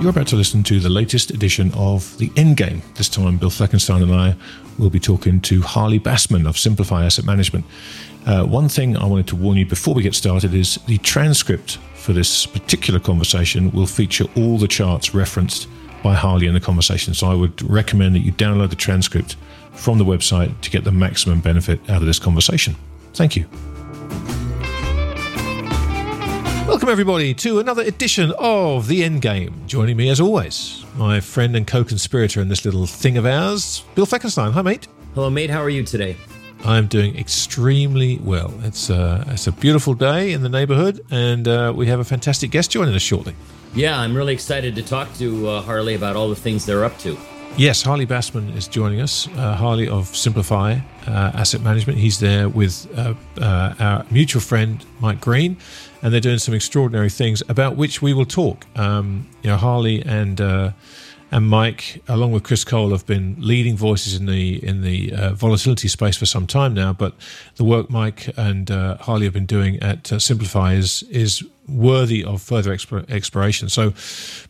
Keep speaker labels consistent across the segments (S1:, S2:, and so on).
S1: You're about to listen to the latest edition of The Endgame. This time, Bill Fleckenstein and I will be talking to Harley Bassman of Simplify Asset Management. Uh, one thing I wanted to warn you before we get started is the transcript for this particular conversation will feature all the charts referenced by Harley in the conversation. So I would recommend that you download the transcript from the website to get the maximum benefit out of this conversation. Thank you. Welcome, everybody, to another edition of The Endgame. Joining me, as always, my friend and co conspirator in this little thing of ours, Bill Fleckenstein. Hi, mate.
S2: Hello, mate. How are you today?
S1: I'm doing extremely well. It's, uh, it's a beautiful day in the neighborhood, and uh, we have a fantastic guest joining us shortly.
S2: Yeah, I'm really excited to talk to uh, Harley about all the things they're up to.
S1: Yes, Harley Bassman is joining us. Uh, Harley of Simplify uh, Asset Management. He's there with uh, uh, our mutual friend Mike Green, and they're doing some extraordinary things about which we will talk. Um, you know, Harley and uh, and Mike, along with Chris Cole, have been leading voices in the in the uh, volatility space for some time now. But the work Mike and uh, Harley have been doing at uh, Simplify is is worthy of further exp- exploration. So,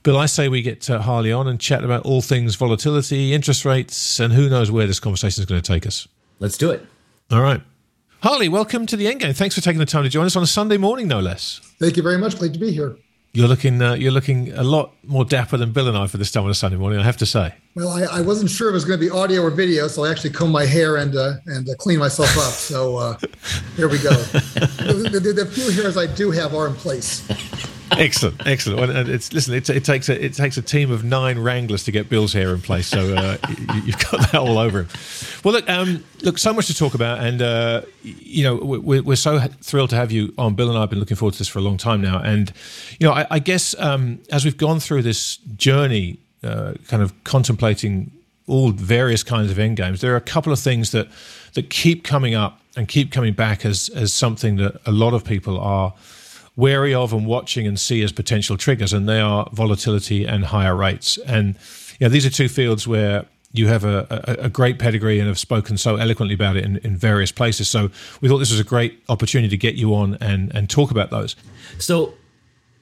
S1: Bill, I say we get uh, Harley on and chat about all things volatility, interest rates, and who knows where this conversation is going to take us.
S2: Let's do it.
S1: All right. Harley, welcome to the Endgame. Thanks for taking the time to join us on a Sunday morning, no less.
S3: Thank you very much. Glad to be here.
S1: You're looking uh, you're looking a lot more dapper than Bill and I for this time on a Sunday morning. I have to say.
S3: Well, I, I wasn't sure if it was going to be audio or video, so I actually combed my hair and uh, and uh, clean myself up. So uh, here we go. the, the, the, few hairs I do have are in place.
S1: Excellent, excellent. It's listen, it, it, takes a it takes a team of nine wranglers to get Bill's hair in place. So uh, you, have got that all over him. Well, look, um, look, so much to talk about, and uh, you know we're, we're, so thrilled to have you on. Bill and I have been looking forward to this for a long time now, and you know I, I guess um, as we've gone through this journey, uh, kind of contemplating all various kinds of end games, there are a couple of things that that keep coming up and keep coming back as as something that a lot of people are wary of and watching and see as potential triggers, and they are volatility and higher rates. And you know, these are two fields where you have a, a, a, great pedigree and have spoken so eloquently about it in, in various places. So we thought this was a great opportunity to get you on and, and talk about those.
S2: So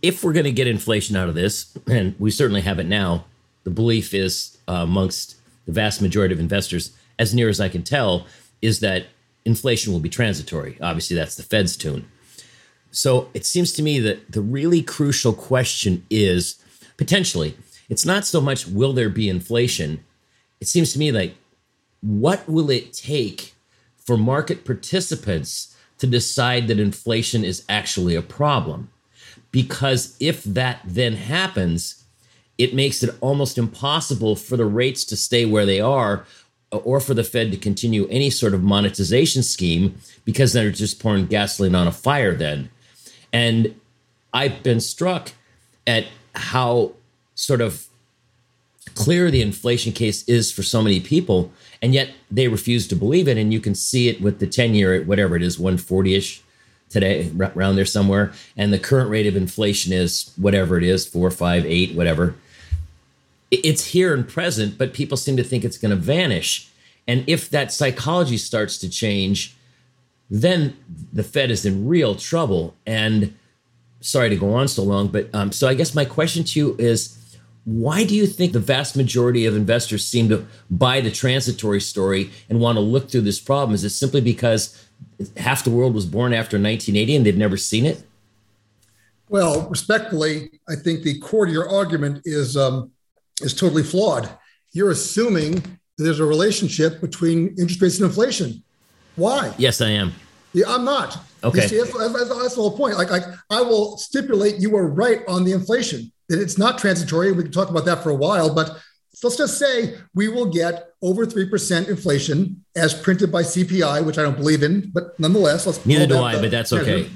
S2: if we're going to get inflation out of this, and we certainly have it now, the belief is uh, amongst the vast majority of investors, as near as I can tell, is that inflation will be transitory. Obviously, that's the Fed's tune. So it seems to me that the really crucial question is potentially, it's not so much will there be inflation? It seems to me like what will it take for market participants to decide that inflation is actually a problem? Because if that then happens, it makes it almost impossible for the rates to stay where they are uh, or for the Fed to continue any sort of monetization scheme because they're just pouring gasoline on a fire then. And I've been struck at how sort of clear the inflation case is for so many people, and yet they refuse to believe it. And you can see it with the 10 year, whatever it is, 140 ish today, around there somewhere. And the current rate of inflation is whatever it is, four, five, eight, whatever. It's here and present, but people seem to think it's going to vanish. And if that psychology starts to change, then the Fed is in real trouble. And sorry to go on so long, but um, so I guess my question to you is why do you think the vast majority of investors seem to buy the transitory story and want to look through this problem? Is it simply because half the world was born after 1980 and they've never seen it?
S3: Well, respectfully, I think the core to your argument is um, is totally flawed. You're assuming that there's a relationship between interest rates and inflation. Why?
S2: Yes, I am.
S3: Yeah, I'm not.
S2: Okay.
S3: See, that's, that's, that's, the whole point. Like, like, I will stipulate you were right on the inflation, that it's not transitory. We can talk about that for a while, but let's just say we will get over 3% inflation as printed by CPI, which I don't believe in, but nonetheless, let's
S2: Neither do I, but that's okay.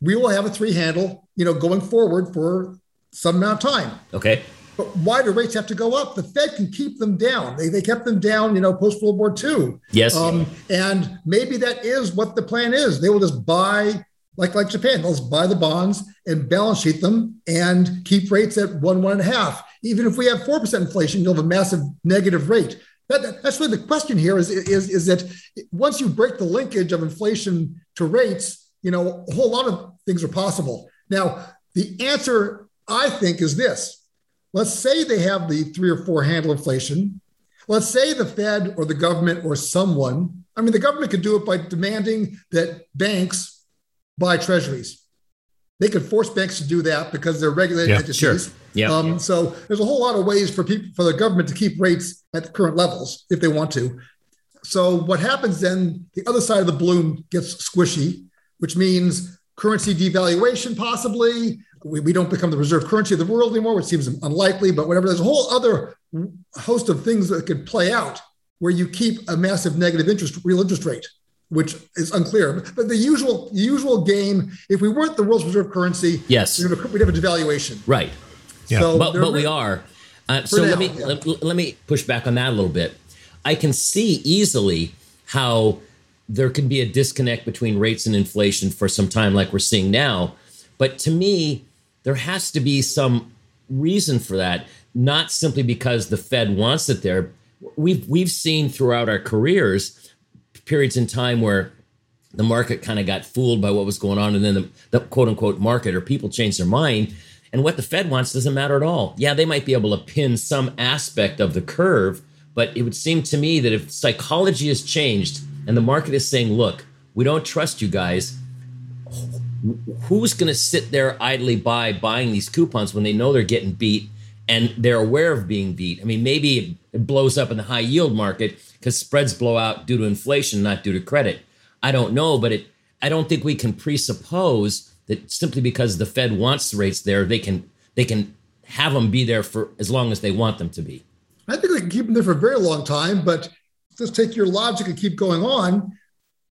S3: We will have a three handle, you know, going forward for some amount of time.
S2: Okay.
S3: But why do rates have to go up? The Fed can keep them down. They, they kept them down, you know, post World War II.
S2: Yes. Um,
S3: and maybe that is what the plan is. They will just buy, like like Japan, they'll just buy the bonds and balance sheet them and keep rates at one, one and a half. Even if we have 4% inflation, you'll have a massive negative rate. That, that's really the question here is, is, is that once you break the linkage of inflation to rates, you know, a whole lot of things are possible. Now, the answer, I think, is this Let's say they have the three or four handle inflation. Let's say the Fed or the government or someone, I mean, the government could do it by demanding that banks buy treasuries. They could force banks to do that because they're regulated
S2: yeah,
S3: entities.
S2: Sure. Yeah.
S3: Um, so there's a whole lot of ways for people for the government to keep rates at the current levels if they want to. So what happens then? The other side of the balloon gets squishy, which means currency devaluation possibly we, we don't become the reserve currency of the world anymore, which seems unlikely, but whatever. There's a whole other host of things that could play out where you keep a massive negative interest, real interest rate, which is unclear. But the usual, usual game, if we weren't the world's reserve currency,
S2: yes,
S3: we'd have a, we'd have a devaluation.
S2: Right.
S3: Yeah. So
S2: but, but we are. Uh, so now, let me yeah. let, let me push back on that a little bit. I can see easily how there can be a disconnect between rates and inflation for some time, like we're seeing now. But to me, there has to be some reason for that, not simply because the Fed wants it there. We've we've seen throughout our careers periods in time where the market kind of got fooled by what was going on, and then the, the quote unquote market or people changed their mind. And what the Fed wants doesn't matter at all. Yeah, they might be able to pin some aspect of the curve, but it would seem to me that if psychology has changed and the market is saying, look, we don't trust you guys, who's going to sit there idly by buying these coupons when they know they're getting beat and they're aware of being beat? I mean, maybe it blows up in the high yield market because spreads blow out due to inflation, not due to credit. I don't know, but it. I don't think we can presuppose that simply because the Fed wants the rates there, they can they can have them be there for as long as they want them to be.
S3: I think they can keep them there for a very long time, but just take your logic and keep going on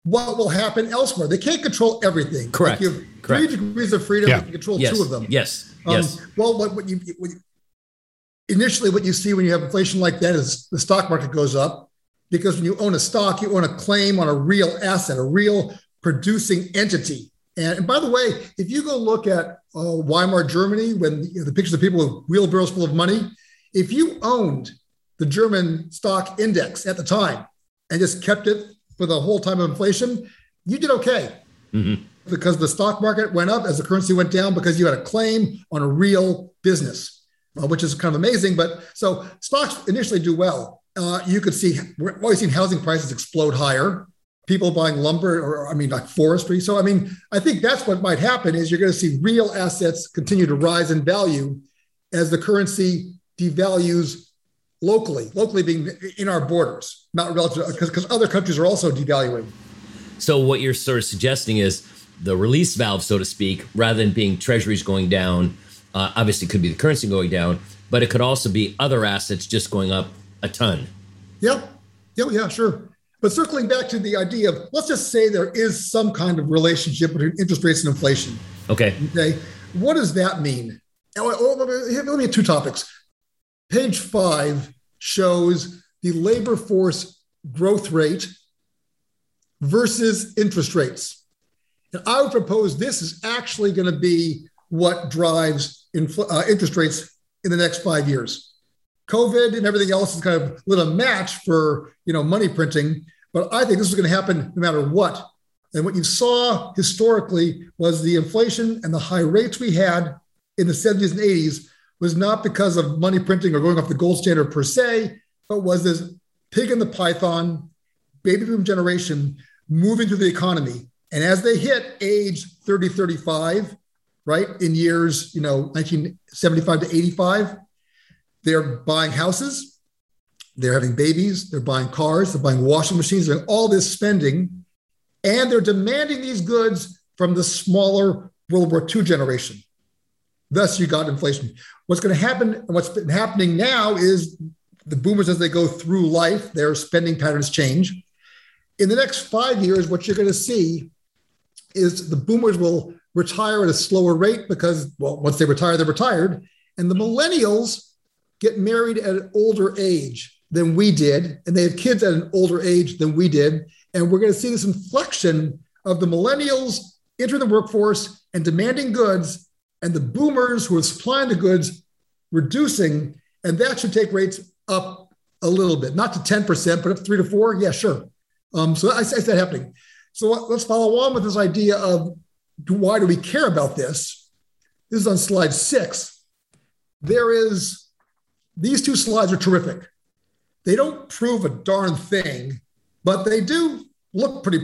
S3: what will happen elsewhere. They can't control everything.
S2: Correct.
S3: Like you have
S2: Correct.
S3: three degrees of freedom. Yeah. You can control
S2: yes.
S3: two of them.
S2: Yes. Um, yes.
S3: Well, what, what, you, what you, initially what you see when you have inflation like that is the stock market goes up because when you own a stock, you own a claim on a real asset, a real producing entity. And, and by the way, if you go look at uh, Weimar Germany, when you know, the pictures of people with wheelbarrows full of money, if you owned the German stock index at the time and just kept it for the whole time of inflation, you did okay. Mm-hmm. Because the stock market went up as the currency went down because you had a claim on a real business, uh, which is kind of amazing. But so stocks initially do well. Uh, you could see, we've always seen housing prices explode higher, people buying lumber or, I mean, like forestry. So, I mean, I think that's what might happen is you're going to see real assets continue to rise in value as the currency devalues locally, locally being in our borders, not relative, because other countries are also devaluing.
S2: So what you're sort of suggesting is the release valve, so to speak, rather than being treasuries going down, uh, obviously it could be the currency going down, but it could also be other assets just going up a ton.
S3: Yeah, yeah, yeah, sure. But circling back to the idea of let's just say there is some kind of relationship between interest rates and inflation.
S2: Okay.
S3: Okay. What does that mean? Let me have two topics. Page five shows the labor force growth rate versus interest rates. And I would propose this is actually going to be what drives infl- uh, interest rates in the next five years. COVID and everything else is kind of lit a match for you know money printing, but I think this is going to happen no matter what. And what you saw historically was the inflation and the high rates we had in the 70s and 80s was not because of money printing or going off the gold standard per se, but was this pig in the python, baby boom generation moving through the economy. And as they hit age 30, 35, right, in years, you know, 1975 to 85, they're buying houses, they're having babies, they're buying cars, they're buying washing machines, they're all this spending, and they're demanding these goods from the smaller World War II generation. Thus, you got inflation. What's going to happen, and what's been happening now is the boomers, as they go through life, their spending patterns change. In the next five years, what you're going to see is the boomers will retire at a slower rate because, well, once they retire, they're retired. And the millennials get married at an older age than we did, and they have kids at an older age than we did. And we're going to see this inflection of the millennials entering the workforce and demanding goods, and the boomers who are supplying the goods reducing. And that should take rates up a little bit, not to 10%, but up three to four. Yeah, sure. Um, so I, see that happening. So let's follow on with this idea of why do we care about this? This is on slide six. There is, these two slides are terrific. They don't prove a darn thing, but they do look pretty,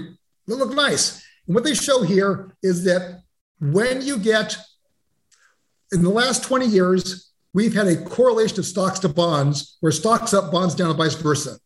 S3: they look nice. And what they show here is that when you get, in the last 20 years, we've had a correlation of stocks to bonds where stocks up, bonds down, and vice versa.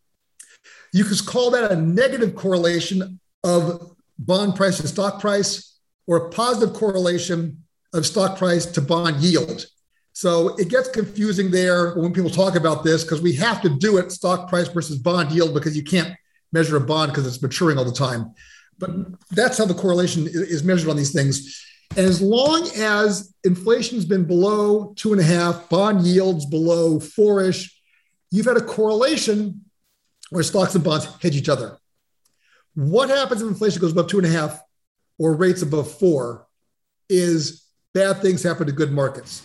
S3: You could call that a negative correlation of bond price to stock price or a positive correlation of stock price to bond yield. So it gets confusing there when people talk about this because we have to do it stock price versus bond yield because you can't measure a bond because it's maturing all the time. But that's how the correlation is measured on these things. As long as inflation's been below two and a half, bond yields below four-ish, you've had a correlation where stocks and bonds hedge each other. What happens if inflation goes above two and a half or rates above four is bad things happen to good markets.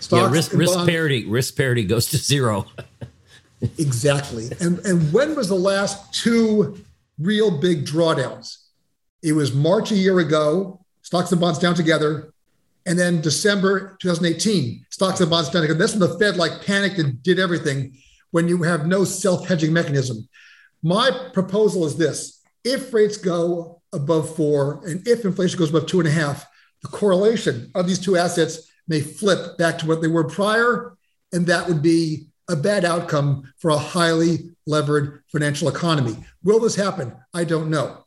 S2: Stocks yeah, risk, risk bonds, parity risk parity goes to zero.
S3: exactly. And and when was the last two real big drawdowns? It was March a year ago, stocks and bonds down together. And then December 2018, stocks and bonds down together. That's when the Fed like panicked and did everything when you have no self-hedging mechanism. My proposal is this if rates go above four and if inflation goes above two and a half, the correlation of these two assets may flip back to what they were prior. And that would be a bad outcome for a highly levered financial economy. Will this happen? I don't know.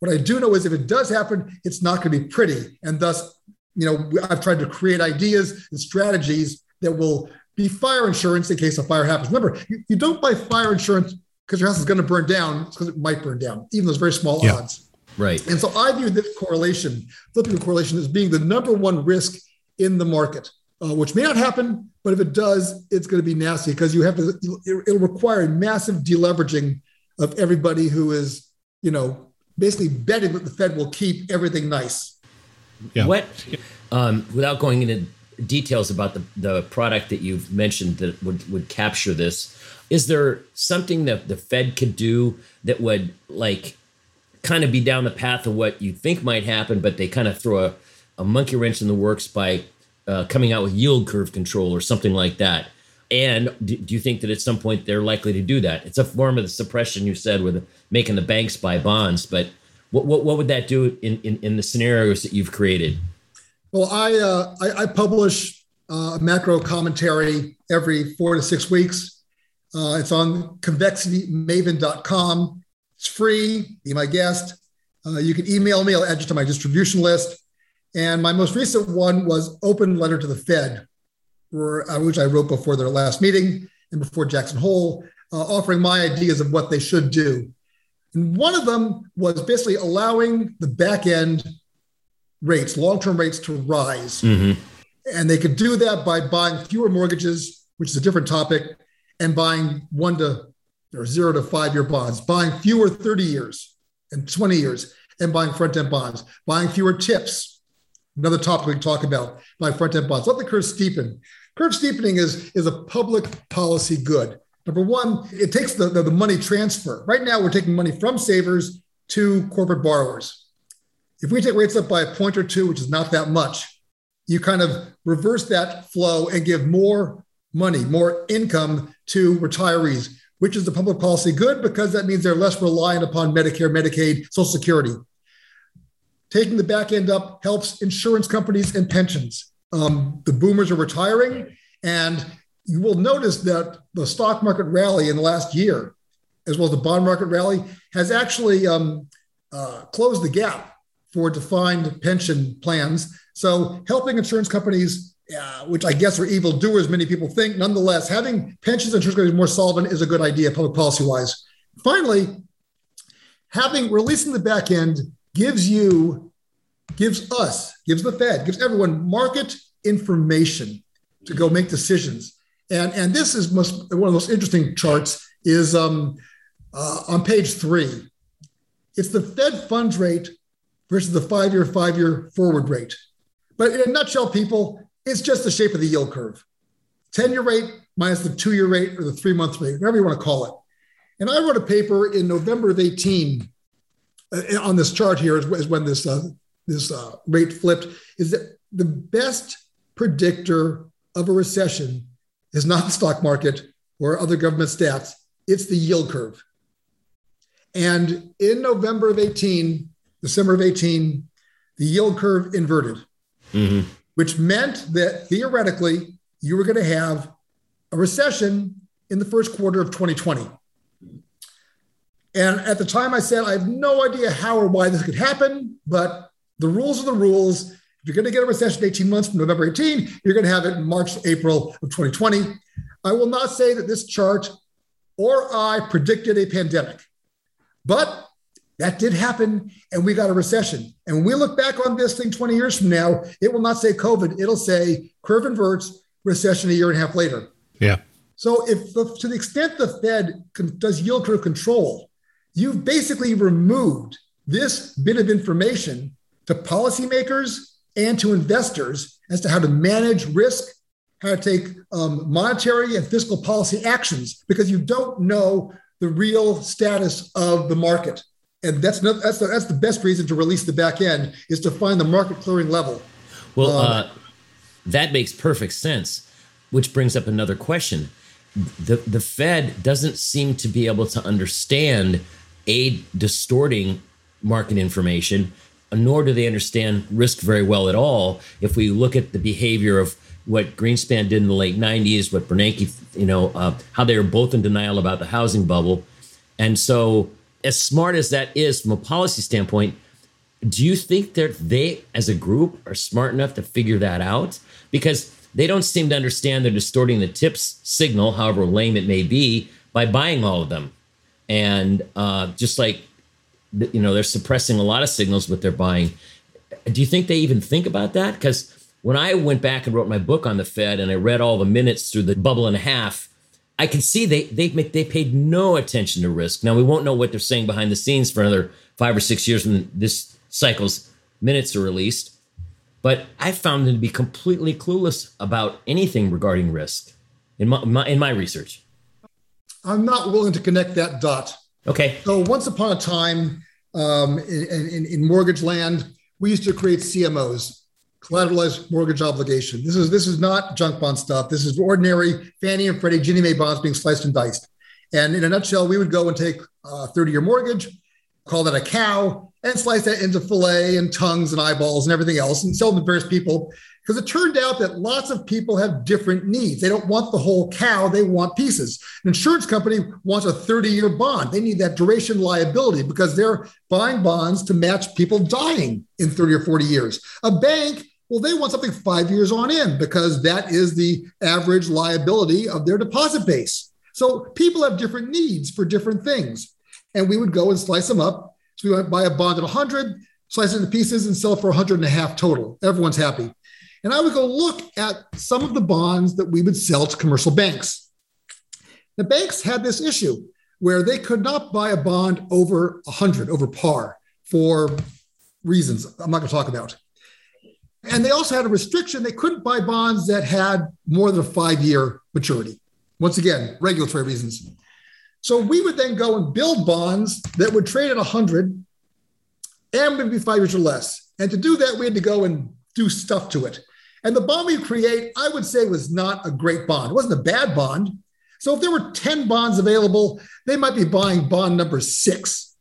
S3: What I do know is if it does happen, it's not going to be pretty. And thus, you know, I've tried to create ideas and strategies that will be fire insurance in case a fire happens. Remember, you, you don't buy fire insurance because your house is going to burn down, it's because it might burn down, even those very small yeah. odds.
S2: Right.
S3: And so I view this correlation, flipping the correlation, as being the number one risk in the market, uh, which may not happen, but if it does, it's going to be nasty because you have to, it'll require massive deleveraging of everybody who is, you know, basically betting that the Fed will keep everything nice.
S2: Yeah. What, um, without going into details about the, the product that you've mentioned that would, would capture this, is there something that the Fed could do that would like kind of be down the path of what you think might happen, but they kind of throw a, a monkey wrench in the works by uh, coming out with yield curve control or something like that? And do, do, you think that at some point they're likely to do that? It's a form of the suppression you said with making the banks buy bonds, but what, what, what would that do in, in, in the scenarios that you've created?
S3: Well, I, uh, I, I, publish uh, macro commentary every four to six weeks. Uh, it's on convexitymaven.com. It's free. Be my guest. Uh, you can email me. I'll add you to my distribution list. And my most recent one was open letter to the Fed, where, uh, which I wrote before their last meeting and before Jackson Hole, uh, offering my ideas of what they should do. And one of them was basically allowing the back end rates, long term rates, to rise. Mm-hmm. And they could do that by buying fewer mortgages, which is a different topic, and buying one to or zero to five year bonds, buying fewer 30 years and 20 years, and buying front end bonds, buying fewer tips. Another topic we can talk about, buying front end bonds. Let the curve steepen. Curve steepening is, is a public policy good. Number one, it takes the, the, the money transfer. Right now, we're taking money from savers to corporate borrowers. If we take rates up by a point or two, which is not that much, you kind of reverse that flow and give more money, more income to retirees, which is the public policy good because that means they're less reliant upon Medicare, Medicaid, Social Security. Taking the back end up helps insurance companies and pensions. Um, the boomers are retiring, and you will notice that the stock market rally in the last year, as well as the bond market rally, has actually um, uh, closed the gap for defined pension plans. So, helping insurance companies, uh, which I guess are evil doers, many people think, nonetheless, having pensions and insurance companies more solvent is a good idea, public policy wise. Finally, having releasing the back end gives you, gives us, gives the Fed, gives everyone market information to go make decisions. And, and this is most, one of the most interesting charts is um, uh, on page three. It's the Fed funds rate versus the five year, five year forward rate. But in a nutshell, people, it's just the shape of the yield curve 10 year rate minus the two year rate or the three month rate, whatever you want to call it. And I wrote a paper in November of 18 uh, on this chart here is, is when this, uh, this uh, rate flipped, is that the best predictor of a recession is not the stock market or other government stats, it's the yield curve. And in November of 18, December of 18, the yield curve inverted, mm-hmm. which meant that theoretically you were going to have a recession in the first quarter of 2020. And at the time, I said, I have no idea how or why this could happen, but the rules are the rules. If you're going to get a recession 18 months from November 18, you're going to have it in March, April of 2020. I will not say that this chart or I predicted a pandemic. But that did happen, and we got a recession. And when we look back on this thing 20 years from now, it will not say COVID. It'll say curve inverts, recession a year and a half later.
S1: Yeah.
S3: So, if the, to the extent the Fed con- does yield curve control, you've basically removed this bit of information to policymakers and to investors as to how to manage risk, how to take um, monetary and fiscal policy actions, because you don't know the real status of the market. And that's not, that's the, that's the best reason to release the back end is to find the market clearing level.
S2: Well, um, uh, that makes perfect sense, which brings up another question. The the Fed doesn't seem to be able to understand a distorting market information, nor do they understand risk very well at all. If we look at the behavior of what Greenspan did in the late 90s, what Bernanke, you know, uh, how they were both in denial about the housing bubble. And so, as smart as that is from a policy standpoint, do you think that they, as a group, are smart enough to figure that out? Because they don't seem to understand they're distorting the tips signal, however lame it may be, by buying all of them. And uh, just like, you know, they're suppressing a lot of signals with their buying. Do you think they even think about that? Because when I went back and wrote my book on the Fed and I read all the minutes through the bubble and a half, I can see they they they paid no attention to risk. Now we won't know what they're saying behind the scenes for another five or six years when this cycle's minutes are released. But I found them to be completely clueless about anything regarding risk in my, my in my research.
S3: I'm not willing to connect that dot.
S2: Okay.
S3: So once upon a time um, in, in, in mortgage land, we used to create CMOs, collateralized mortgage obligation. This is this is not junk bond stuff. This is ordinary Fannie and Freddie Ginnie Mae bonds being sliced and diced. And in a nutshell, we would go and take a 30-year mortgage, call that a cow, and slice that into fillet and tongues and eyeballs and everything else, and sell them to various people. Because it turned out that lots of people have different needs. They don't want the whole cow; they want pieces. An insurance company wants a 30-year bond. They need that duration liability because they're buying bonds to match people dying in 30 or 40 years. A bank well, they want something five years on in because that is the average liability of their deposit base. So people have different needs for different things. And we would go and slice them up. So we might buy a bond at 100, slice it into pieces, and sell for 100 and a half total. Everyone's happy. And I would go look at some of the bonds that we would sell to commercial banks. The banks had this issue where they could not buy a bond over 100, over par, for reasons I'm not going to talk about. And they also had a restriction. They couldn't buy bonds that had more than a five year maturity. Once again, regulatory reasons. So we would then go and build bonds that would trade at 100 and would be five years or less. And to do that, we had to go and do stuff to it. And the bond we create, I would say, was not a great bond. It wasn't a bad bond. So if there were 10 bonds available, they might be buying bond number six.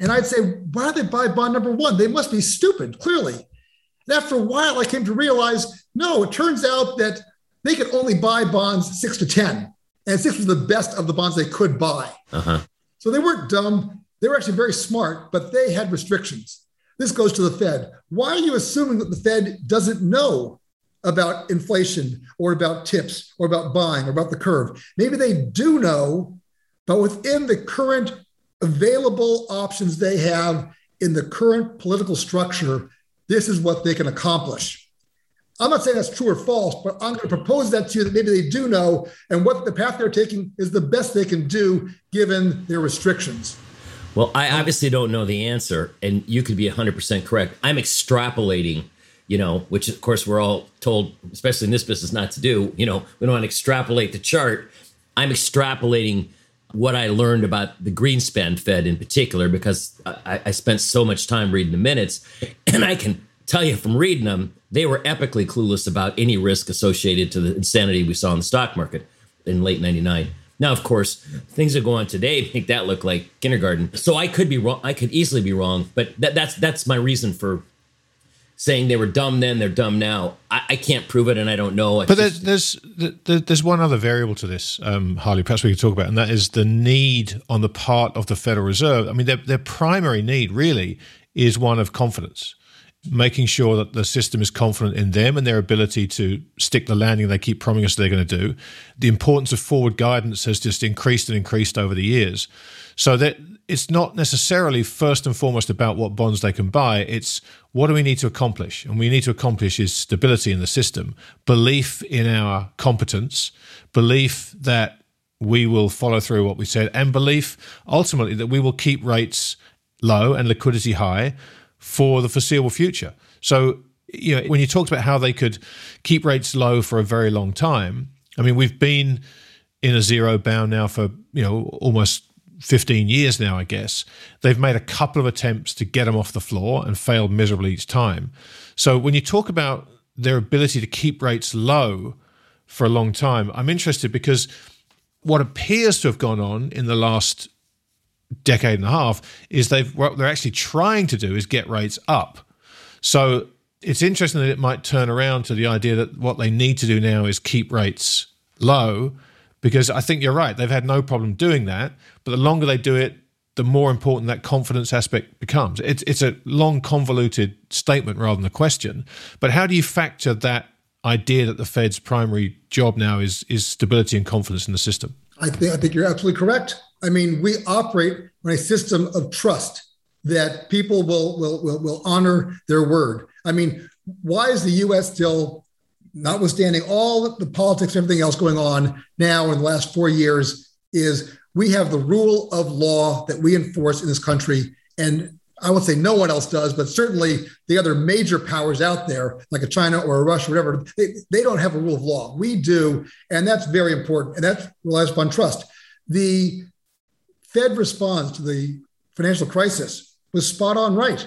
S3: And I'd say, why do they buy bond number one? They must be stupid, clearly. And after a while, I came to realize no, it turns out that they could only buy bonds six to 10. And six was the best of the bonds they could buy. Uh-huh. So they weren't dumb. They were actually very smart, but they had restrictions. This goes to the Fed. Why are you assuming that the Fed doesn't know about inflation or about tips or about buying or about the curve? Maybe they do know, but within the current available options they have in the current political structure, this is what they can accomplish. I'm not saying that's true or false, but I'm going to propose that to you that maybe they do know, and what the path they're taking is the best they can do given their restrictions.
S2: Well, I obviously don't know the answer, and you could be 100% correct. I'm extrapolating, you know, which of course we're all told, especially in this business, not to do. You know, we don't want to extrapolate the chart. I'm extrapolating what I learned about the Greenspan Fed in particular because I, I spent so much time reading the minutes, and I can tell you from reading them, they were epically clueless about any risk associated to the insanity we saw in the stock market in late 99. Now, of course, things that go on today make that look like kindergarten. So I could be wrong. I could easily be wrong, but that, that's that's my reason for saying they were dumb then, they're dumb now. I, I can't prove it, and I don't know.
S1: but there's, there's there's one other variable to this, um, Harley. Perhaps we could talk about, and that is the need on the part of the Federal Reserve. I mean, their their primary need really is one of confidence making sure that the system is confident in them and their ability to stick the landing they keep promising us they're going to do. The importance of forward guidance has just increased and increased over the years. So that it's not necessarily first and foremost about what bonds they can buy. It's what do we need to accomplish? And we need to accomplish is stability in the system, belief in our competence, belief that we will follow through what we said, and belief ultimately that we will keep rates low and liquidity high for the foreseeable future. So, you know, when you talked about how they could keep rates low for a very long time, I mean, we've been in a zero bound now for, you know, almost 15 years now, I guess. They've made a couple of attempts to get them off the floor and failed miserably each time. So when you talk about their ability to keep rates low for a long time, I'm interested because what appears to have gone on in the last decade and a half is they've what they're actually trying to do is get rates up. So it's interesting that it might turn around to the idea that what they need to do now is keep rates low because I think you're right. They've had no problem doing that, but the longer they do it, the more important that confidence aspect becomes. It's it's a long convoluted statement rather than a question. But how do you factor that idea that the Fed's primary job now is is stability and confidence in the system?
S3: I think I think you're absolutely correct. I mean, we operate on a system of trust that people will, will, will, will honor their word. I mean, why is the US still, notwithstanding all the politics and everything else going on now in the last four years, is we have the rule of law that we enforce in this country. And I would say no one else does, but certainly the other major powers out there, like a China or a Russia, or whatever, they, they don't have a rule of law. We do. And that's very important. And that relies upon trust. The Fed response to the financial crisis was spot on right.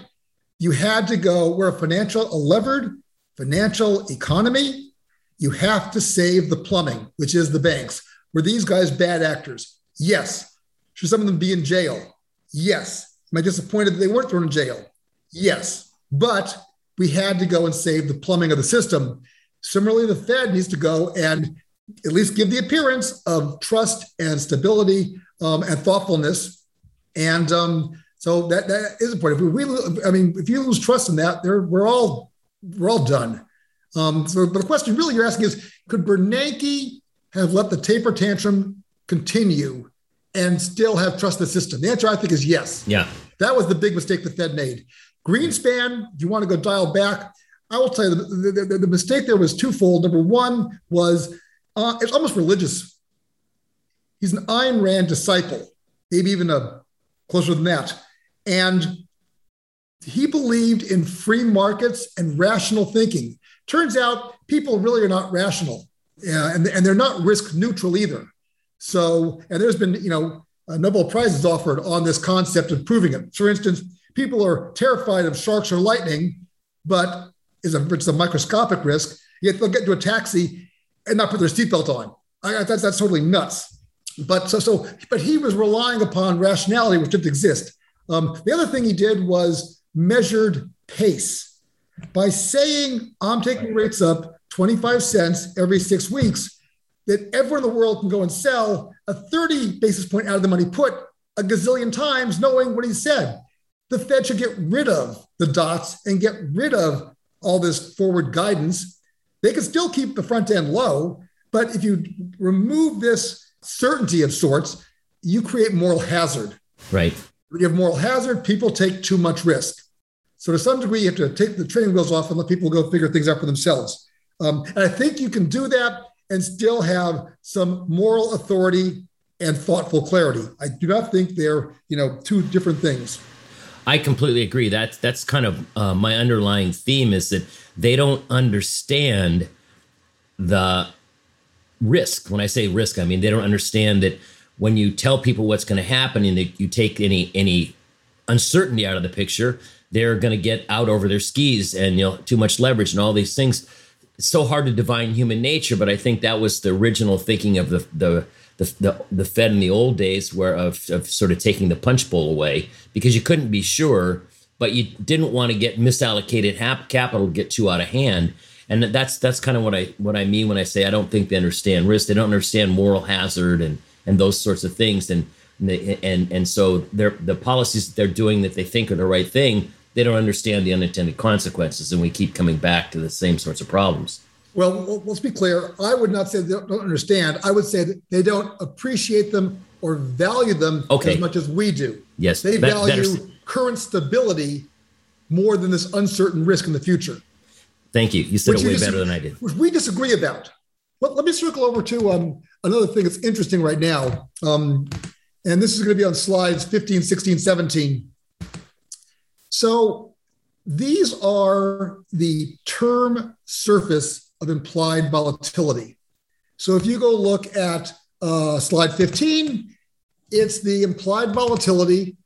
S3: You had to go, we're a financial, a levered financial economy. You have to save the plumbing, which is the banks. Were these guys bad actors? Yes. Should some of them be in jail? Yes. Am I disappointed that they weren't thrown in jail? Yes. But we had to go and save the plumbing of the system. Similarly, the Fed needs to go and at least give the appearance of trust and stability um, and thoughtfulness. And um, so that that is important. If we, I mean, if you lose trust in that, we're all we're all done. Um, so, but the question really you're asking is, could Bernanke have let the taper tantrum continue and still have trust the system? The answer, I think, is yes.
S2: Yeah,
S3: that was the big mistake the Fed made. Greenspan, if you want to go dial back, I will tell you the, the, the, the mistake there was twofold. Number one was uh, it's almost religious He's an Ayn Rand disciple, maybe even a closer than that. And he believed in free markets and rational thinking. Turns out people really are not rational, uh, and, and they're not risk neutral either. So, and there's been, you know, Nobel Prizes offered on this concept of proving it. For instance, people are terrified of sharks or lightning, but it's a, it's a microscopic risk. Yet they'll get into a taxi and not put their seatbelt on. I, that's, that's totally nuts. But so, so, but he was relying upon rationality, which didn't exist. Um, the other thing he did was measured pace. By saying, I'm taking rates up 25 cents every six weeks, that everyone in the world can go and sell a 30 basis point out of the money put a gazillion times, knowing what he said. The Fed should get rid of the dots and get rid of all this forward guidance. They can still keep the front end low, but if you remove this certainty of sorts, you create moral hazard.
S2: Right.
S3: When you have moral hazard, people take too much risk. So to some degree, you have to take the training wheels off and let people go figure things out for themselves. Um, and I think you can do that and still have some moral authority and thoughtful clarity. I do not think they're you know two different things.
S2: I completely agree. That's that's kind of uh, my underlying theme is that they don't understand the risk. When I say risk, I mean they don't understand that when you tell people what's going to happen and that you take any any uncertainty out of the picture, they're going to get out over their skis and you know too much leverage and all these things. It's so hard to divine human nature, but I think that was the original thinking of the the the, the, the Fed in the old days, where of, of sort of taking the punch bowl away because you couldn't be sure, but you didn't want to get misallocated capital get too out of hand. And that's that's kind of what I what I mean when I say I don't think they understand risk. They don't understand moral hazard and and those sorts of things. And and and so they're the policies that they're doing that they think are the right thing. They don't understand the unintended consequences, and we keep coming back to the same sorts of problems.
S3: Well, let's be clear. I would not say they don't understand. I would say that they don't appreciate them or value them okay. as much as we do.
S2: Yes,
S3: they value current stability more than this uncertain risk in the future.
S2: Thank you. You said it way better than I did.
S3: Which we disagree about. Well, let me circle over to um, another thing that's interesting right now. Um, and this is going to be on slides 15, 16, 17. So these are the term surface of implied volatility. So if you go look at uh, slide 15, it's the implied volatility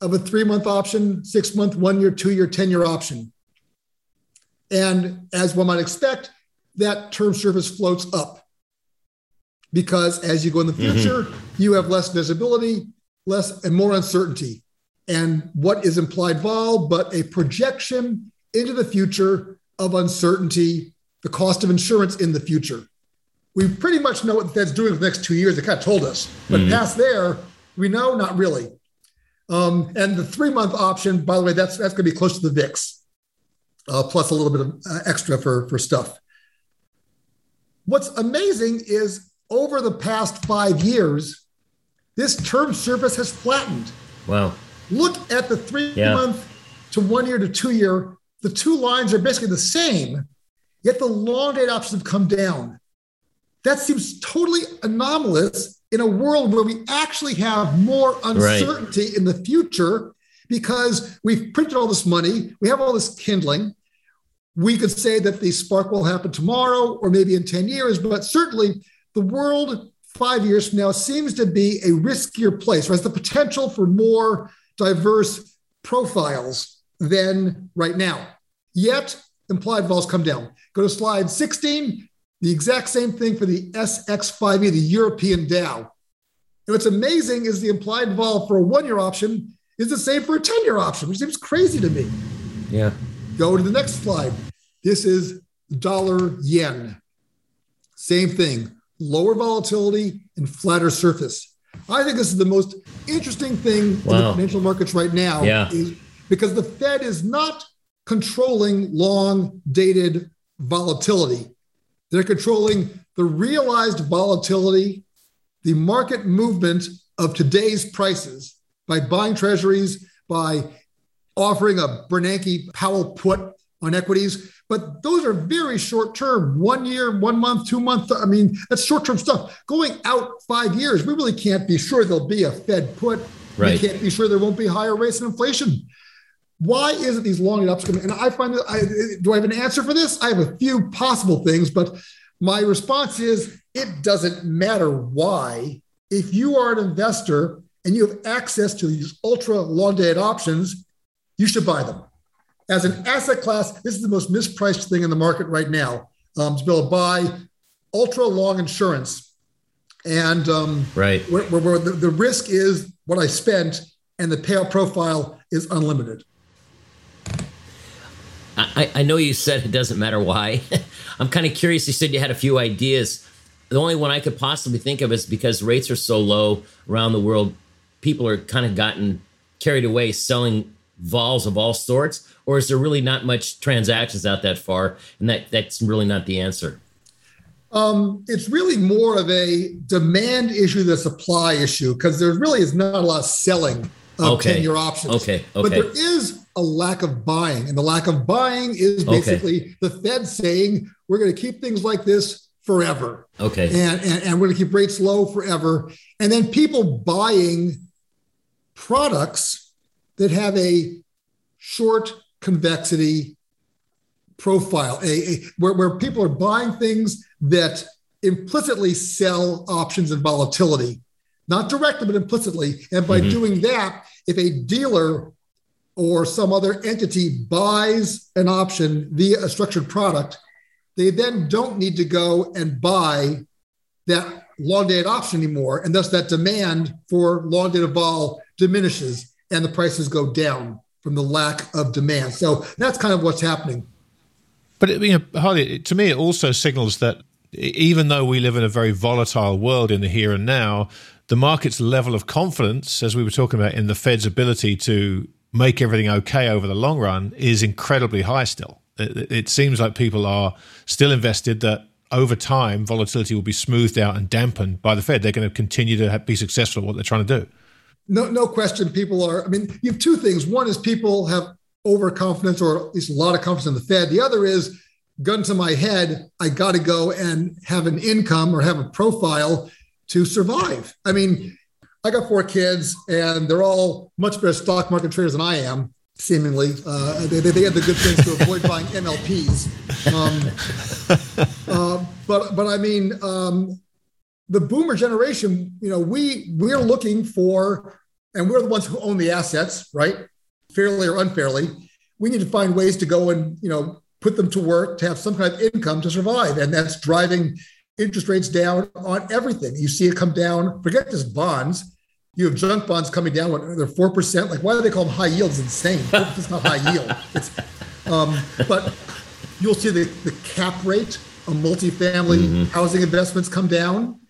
S3: of a three month option, six month, one year, two year, 10 year option. And as one might expect, that term surface floats up because as you go in the mm-hmm. future, mm-hmm. you have less visibility, less and more uncertainty. And what is implied vol but a projection into the future of uncertainty the cost of insurance in the future. We pretty much know what the Fed's doing for the next two years. They kind of told us, but mm-hmm. past there, we know not really. Um, and the three month option, by the way, that's that's going to be close to the VIX, uh, plus a little bit of uh, extra for for stuff. What's amazing is over the past five years, this term surface has flattened.
S2: Wow!
S3: Look at the three yeah. month to one year to two year. The two lines are basically the same, Yet the long date options have come down. That seems totally anomalous in a world where we actually have more uncertainty right. in the future because we've printed all this money, we have all this kindling. We could say that the spark will happen tomorrow or maybe in 10 years, but certainly the world five years from now seems to be a riskier place, or has the potential for more diverse profiles than right now. Yet implied vols come down. Go to slide 16, the exact same thing for the SX5E, the European Dow. And what's amazing is the implied vol for a one year option is the same for a 10 year option, which seems crazy to me.
S2: Yeah.
S3: Go to the next slide. This is dollar yen. Same thing, lower volatility and flatter surface. I think this is the most interesting thing wow. in the financial markets right now.
S2: Yeah.
S3: because the Fed is not controlling long dated volatility. They're controlling the realized volatility, the market movement of today's prices by buying treasuries, by offering a Bernanke Powell put on equities. But those are very short term, one year, one month, two months. I mean, that's short term stuff. Going out five years, we really can't be sure there'll be a Fed put. Right. We can't be sure there won't be higher rates and inflation. Why isn't these long ups coming? And I find that I do I have an answer for this? I have a few possible things, but my response is it doesn't matter why. If you are an investor and you have access to these ultra long dated options, you should buy them. As an asset class, this is the most mispriced thing in the market right now. Um, to be able to buy ultra long insurance, and um,
S2: right
S3: where, where, where the, the risk is what I spent, and the payout profile is unlimited.
S2: I, I know you said it doesn't matter why. I'm kind of curious. You said you had a few ideas. The only one I could possibly think of is because rates are so low around the world, people are kind of gotten carried away selling vols of all sorts, or is there really not much transactions out that far, and that that's really not the answer?
S3: Um, it's really more of a demand issue than a supply issue because there really is not a lot of selling of okay. 10 year options.
S2: Okay. okay.
S3: But there is a lack of buying. And the lack of buying is basically okay. the Fed saying we're going to keep things like this forever.
S2: Okay.
S3: And, and, and we're going to keep rates low forever. And then people buying products that have a short convexity profile, a, a where, where people are buying things that implicitly sell options and volatility, not directly, but implicitly. And by mm-hmm. doing that, if a dealer or some other entity buys an option via a structured product, they then don't need to go and buy that long dated option anymore. And thus that demand for long dated vol diminishes and the prices go down from the lack of demand. So that's kind of what's happening.
S1: But it, you know, Harley, to me, it also signals that even though we live in a very volatile world in the here and now, the market's level of confidence, as we were talking about in the Fed's ability to make everything okay over the long run, is incredibly high still. It, it seems like people are still invested that over time, volatility will be smoothed out and dampened by the Fed. They're going to continue to have, be successful at what they're trying to do.
S3: No, no question. People are. I mean, you have two things. One is people have overconfidence, or at least a lot of confidence in the Fed. The other is, gun to my head, I got to go and have an income or have a profile to survive. I mean, I got four kids, and they're all much better stock market traders than I am seemingly. Uh, they, they, had the good things to avoid buying MLPs. Um, uh, but but I mean, um, the boomer generation, you know, we we're looking for, and we're the ones who own the assets, right? Fairly or unfairly, we need to find ways to go and you know put them to work to have some kind of income to survive, and that's driving interest rates down on everything. You see it come down. Forget just bonds you have junk bonds coming down when they're four percent. Like, why do they call them high yields? Insane. It's not high yield. It's, um, but you'll see the, the cap rate of multifamily mm-hmm. housing investments come down,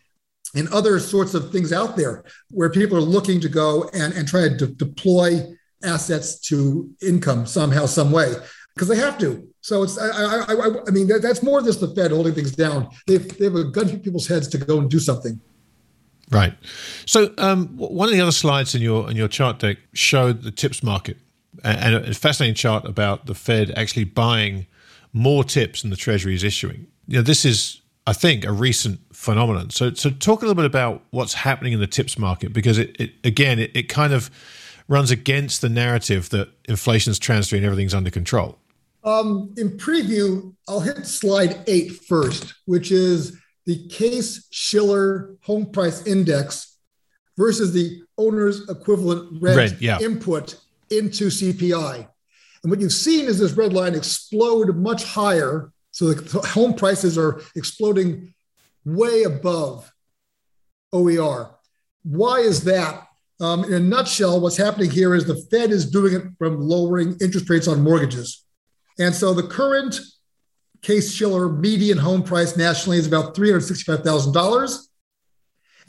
S3: and other sorts of things out there where people are looking to go and, and try to de- deploy assets to income somehow, some way, because they have to. So it's, I, I, I, I mean, that, that's more just the Fed holding things down. They've, they have a gun to people's heads to go and do something.
S1: Right. So um, one of the other slides in your in your chart deck showed the tips market, and a fascinating chart about the Fed actually buying more tips than the Treasury is issuing. You know, this is, I think, a recent phenomenon. So, so talk a little bit about what's happening in the tips market because it, it again, it, it kind of runs against the narrative that inflation's transitory and everything's under control.
S3: Um, in preview, I'll hit slide eight first, which is the Case Shiller Home Price Index versus the owner's equivalent rent, rent yeah. input into CPI. And what you've seen is this red line explode much higher. So the home prices are exploding way above OER. Why is that? Um, in a nutshell, what's happening here is the Fed is doing it from lowering interest rates on mortgages. And so the current Case Shiller median home price nationally is about $365,000.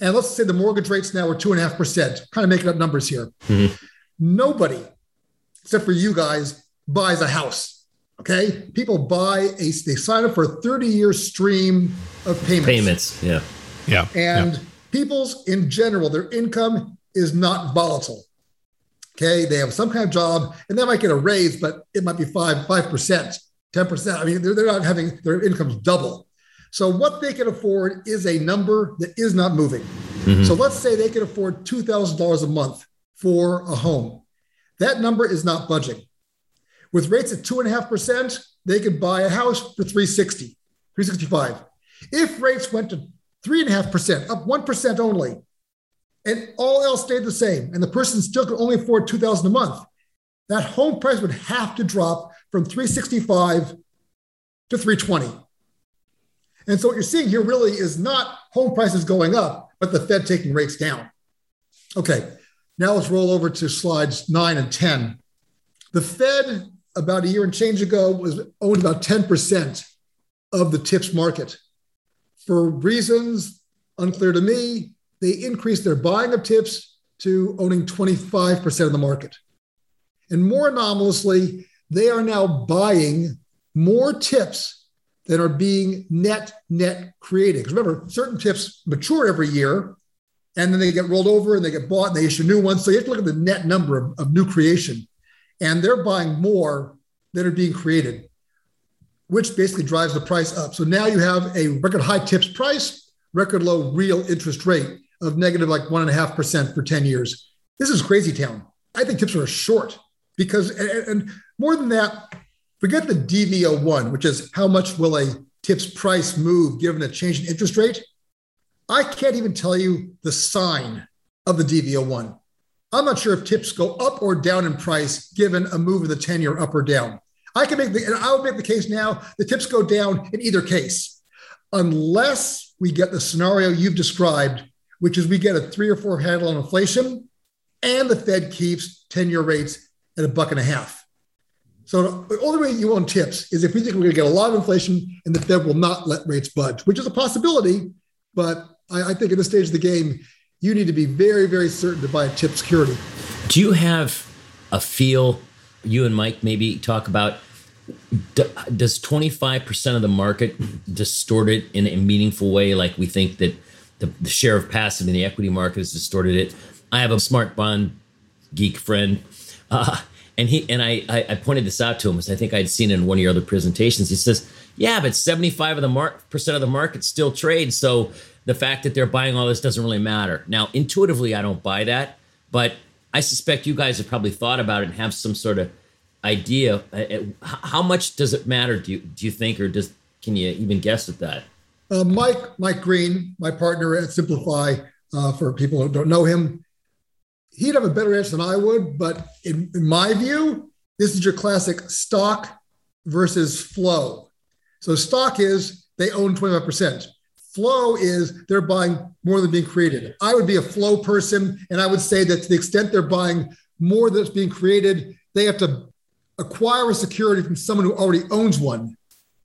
S3: And let's say the mortgage rates now are 2.5%, kind of making up numbers here. Mm-hmm. Nobody, except for you guys, buys a house. Okay. People buy a, they sign up for a 30 year stream of payments.
S2: Payments. Yeah.
S1: Yeah.
S3: And
S1: yeah.
S3: people's in general, their income is not volatile. Okay. They have some kind of job and they might get a raise, but it might be five, 5%. 10%. I mean, they're, they're not having their incomes double. So what they can afford is a number that is not moving. Mm-hmm. So let's say they can afford $2,000 a month for a home. That number is not budging. With rates at two and a half percent, they could buy a house for 360, 365. If rates went to three and a half percent, up one percent only, and all else stayed the same, and the person still could only afford 2000 a month, that home price would have to drop from 365 to 320. And so what you're seeing here really is not home prices going up, but the Fed taking rates down. Okay, now let's roll over to slides nine and 10. The Fed, about a year and change ago, was owned about 10% of the TIPS market. For reasons unclear to me, they increased their buying of TIPS to owning 25% of the market. And more anomalously, they are now buying more tips that are being net net created. Because remember, certain tips mature every year and then they get rolled over and they get bought and they issue new ones. So you have to look at the net number of, of new creation. and they're buying more than are being created, which basically drives the price up. So now you have a record high tips price, record low real interest rate of negative like one and a half percent for 10 years. This is crazy town. I think tips are short because, and, and more than that, forget the DV01, which is how much will a tips price move given a change in interest rate. I can't even tell you the sign of the DV01. I'm not sure if tips go up or down in price given a move of the 10 year up or down. I can make the, and I would make the case now the tips go down in either case, unless we get the scenario you've described, which is we get a three or four handle on inflation and the Fed keeps 10 year rates at a buck and a half. So the only way you own tips is if we think we're going to get a lot of inflation and the Fed will not let rates budge, which is a possibility. But I, I think at this stage of the game, you need to be very, very certain to buy a tip security.
S2: Do you have a feel? You and Mike maybe talk about does 25% of the market distort it in a meaningful way like we think that the, the, share of passive in the equity market has distorted it i have a smart bond geek friend uh, and he and I, I pointed this out to him as i think i'd seen it in one of your other presentations he says yeah but 75 of the mark percent of the market still trades so the fact that they're buying all this doesn't really matter. Now, intuitively, I don't buy that, but I suspect you guys have probably thought about it and have some sort of idea. Uh, uh, how much does it matter? Do you do you think, or does can you even guess at that?
S3: Uh, Mike Mike Green, my partner at Simplify, uh, for people who don't know him, he'd have a better answer than I would. But in, in my view, this is your classic stock versus flow. So stock is they own 25%. Flow is they're buying more than being created. I would be a flow person, and I would say that to the extent they're buying more that's being created, they have to acquire a security from someone who already owns one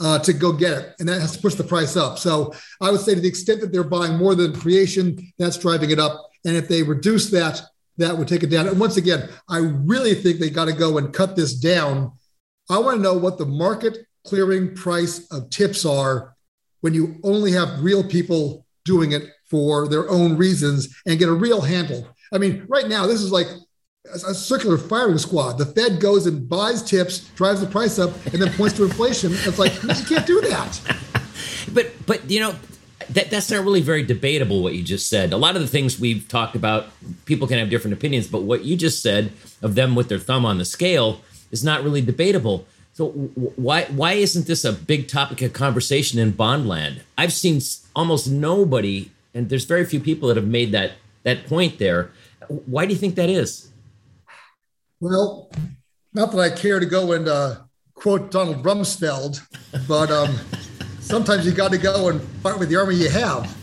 S3: uh, to go get it, and that has to push the price up. So I would say to the extent that they're buying more than creation, that's driving it up. And if they reduce that, that would take it down. And once again, I really think they got to go and cut this down. I want to know what the market clearing price of tips are when you only have real people doing it for their own reasons and get a real handle. I mean, right now, this is like a circular firing squad. The Fed goes and buys tips, drives the price up, and then points to inflation. It's like you can't do that.
S2: but but you know that that's not really very debatable. What you just said. A lot of the things we've talked about, people can have different opinions, but what you just said of them with their thumb on the scale is not really debatable. So why why isn't this a big topic of conversation in Bondland? I've seen almost nobody, and there's very few people that have made that that point there. Why do you think that is?
S3: Well, not that I care to go and uh, quote Donald Rumsfeld, but um, sometimes you got to go and fight with the army you have.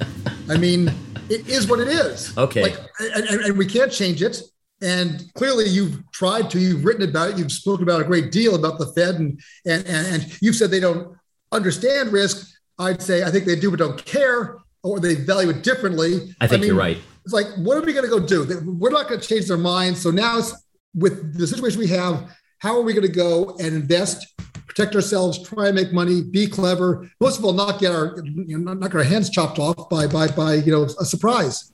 S3: I mean, it is what it is.
S2: Okay.
S3: Like, and, and we can't change it. And clearly, you've tried to, you've written about it, you've spoken about a great deal about the Fed, and, and, and you've said they don't understand risk. I'd say I think they do, but don't care, or they value it differently.
S2: I think I mean, you're right.
S3: It's like, what are we going to go do? We're not going to change their minds. So now, with the situation we have, how are we going to go and invest, protect ourselves, try and make money, be clever? Most of all, not get our you know, not get our hands chopped off by by by you know a surprise.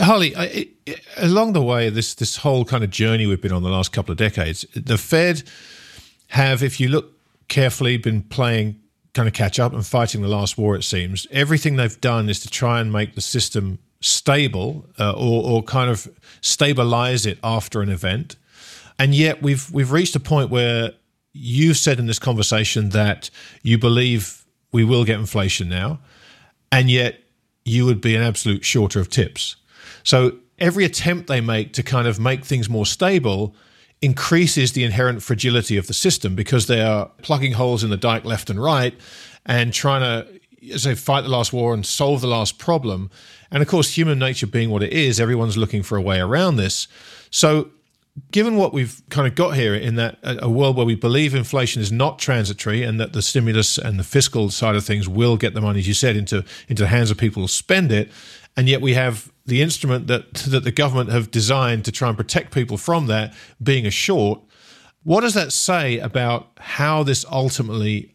S1: Harley, I, along the way, this this whole kind of journey we've been on the last couple of decades, the Fed have, if you look carefully, been playing kind of catch up and fighting the last war. It seems everything they've done is to try and make the system stable uh, or, or kind of stabilize it after an event, and yet we've we've reached a point where you've said in this conversation that you believe we will get inflation now, and yet you would be an absolute shorter of tips. So every attempt they make to kind of make things more stable increases the inherent fragility of the system because they are plugging holes in the dike left and right and trying to say fight the last war and solve the last problem. And of course, human nature being what it is, everyone's looking for a way around this. So given what we've kind of got here in that uh, a world where we believe inflation is not transitory and that the stimulus and the fiscal side of things will get the money, as you said, into into the hands of people who spend it, and yet we have the instrument that that the government have designed to try and protect people from that being a short. What does that say about how this ultimately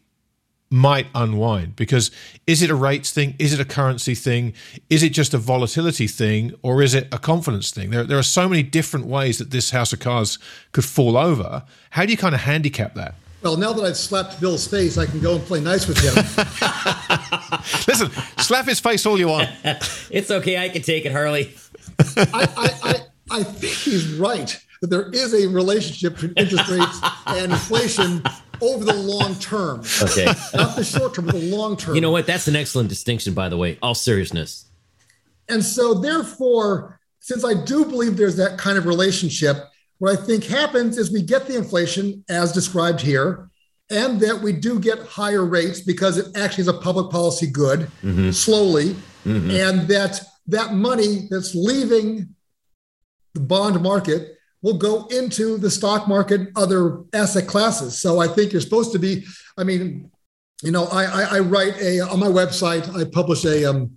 S1: might unwind because is it a rates thing is it a currency thing is it just a volatility thing or is it a confidence thing there, there are so many different ways that this house of cards could fall over how do you kind of handicap that
S3: well, now that I've slapped Bill's face, I can go and play nice with him.
S1: Listen, slap his face all you want.
S2: it's okay. I can take it, Harley.
S3: I, I, I, I think he's right that there is a relationship between interest rates and inflation over the long term.
S2: Okay.
S3: Not the short term, but the long term.
S2: You know what? That's an excellent distinction, by the way. All seriousness.
S3: And so, therefore, since I do believe there's that kind of relationship, what I think happens is we get the inflation as described here, and that we do get higher rates because it actually is a public policy good mm-hmm. slowly, mm-hmm. and that that money that's leaving the bond market will go into the stock market, other asset classes. So I think you're supposed to be. I mean, you know, I I, I write a on my website. I publish a um,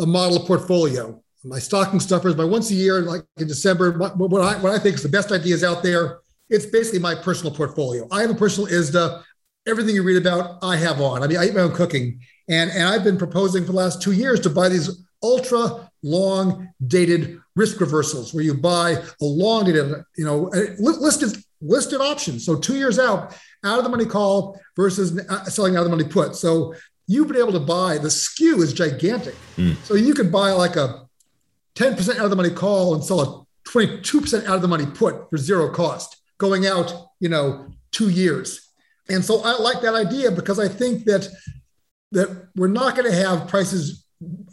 S3: a model portfolio. My stocking stuffers by once a year, like in December. What, what I what I think is the best ideas out there. It's basically my personal portfolio. I have a personal ISDA. Everything you read about, I have on. I mean, I eat my own cooking, and and I've been proposing for the last two years to buy these ultra long dated risk reversals where you buy a long dated, you know, listed listed options. So two years out, out of the money call versus uh, selling out of the money put. So you've been able to buy the skew is gigantic. Mm. So you could buy like a 10% out of the money call and sell a 22% out of the money put for zero cost going out, you know, two years. And so I like that idea because I think that that we're not going to have prices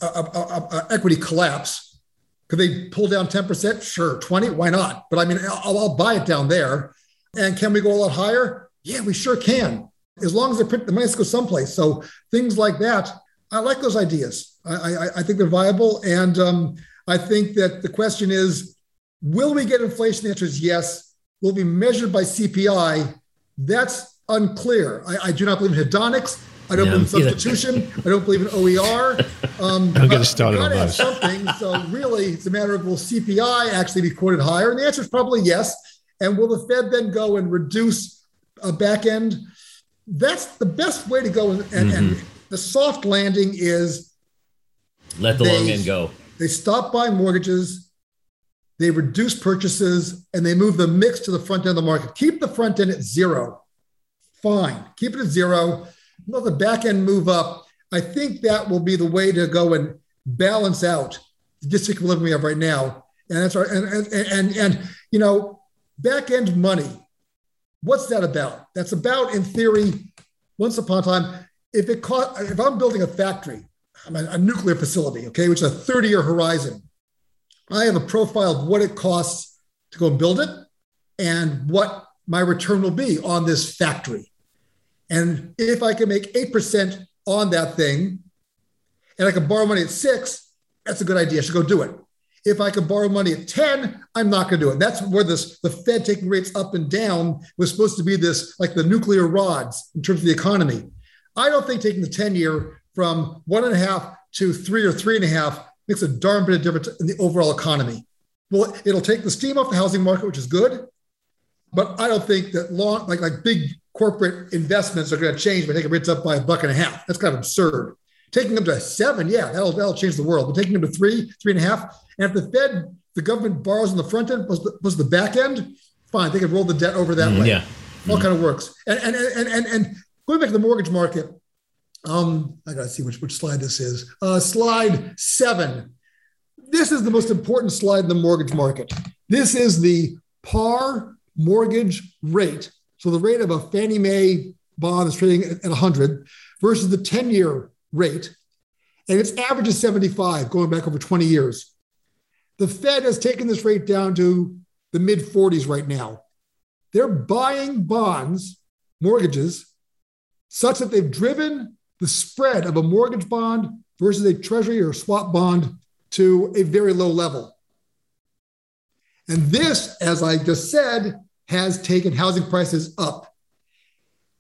S3: a, equity collapse, could they pull down 10%? Sure. 20? Why not? But I mean, I'll, I'll, buy it down there. And can we go a lot higher? Yeah, we sure can. As long as print the money has to go someplace. So things like that, I like those ideas. I, I, I think they're viable. And um, I think that the question is, will we get inflation? The answer is yes. Will be measured by CPI? That's unclear. I, I do not believe in hedonics. I don't yeah, believe in substitution. I don't believe in OER.
S1: Um, don't get started on
S3: that. Something. So really, it's a matter of will CPI actually be quoted higher? And the answer is probably yes. And will the Fed then go and reduce a back end? That's the best way to go. And, mm-hmm. and the soft landing is
S2: let the they, long end go.
S3: They stop buying mortgages. They reduce purchases and they move the mix to the front end of the market. Keep the front end at zero. Fine. Keep it at zero let the back end move up. I think that will be the way to go and balance out the disequilibrium we have right now. And that's our and and and, and you know, back end money. What's that about? That's about, in theory, once upon a time, if it cost, if I'm building a factory, a nuclear facility, okay, which is a 30 year horizon, I have a profile of what it costs to go and build it and what my return will be on this factory. And if I can make 8% on that thing and I can borrow money at six, that's a good idea. I should go do it. If I can borrow money at 10, I'm not going to do it. That's where this the Fed taking rates up and down was supposed to be this like the nuclear rods in terms of the economy. I don't think taking the 10 year from one and a half to three or three and a half makes a darn bit of difference in the overall economy. Well, it'll take the steam off the housing market, which is good. But I don't think that long, like like big corporate investments are going to change by taking rates up by a buck and a half. That's kind of absurd. Taking them to seven, yeah, that'll that'll change the world. But taking them to three, three and a half, and if the Fed, the government borrows on the front end, was the, was the back end, fine, they can roll the debt over that mm, way.
S2: Yeah,
S3: all mm. kind of works. And and and and and going back to the mortgage market, um, I gotta see which which slide this is. Uh, slide seven. This is the most important slide in the mortgage market. This is the par mortgage rate so the rate of a Fannie Mae bond is trading at 100 versus the 10 year rate. And its average is 75 going back over 20 years. The Fed has taken this rate down to the mid 40s right now. They're buying bonds, mortgages, such that they've driven the spread of a mortgage bond versus a treasury or swap bond to a very low level. And this, as I just said, has taken housing prices up.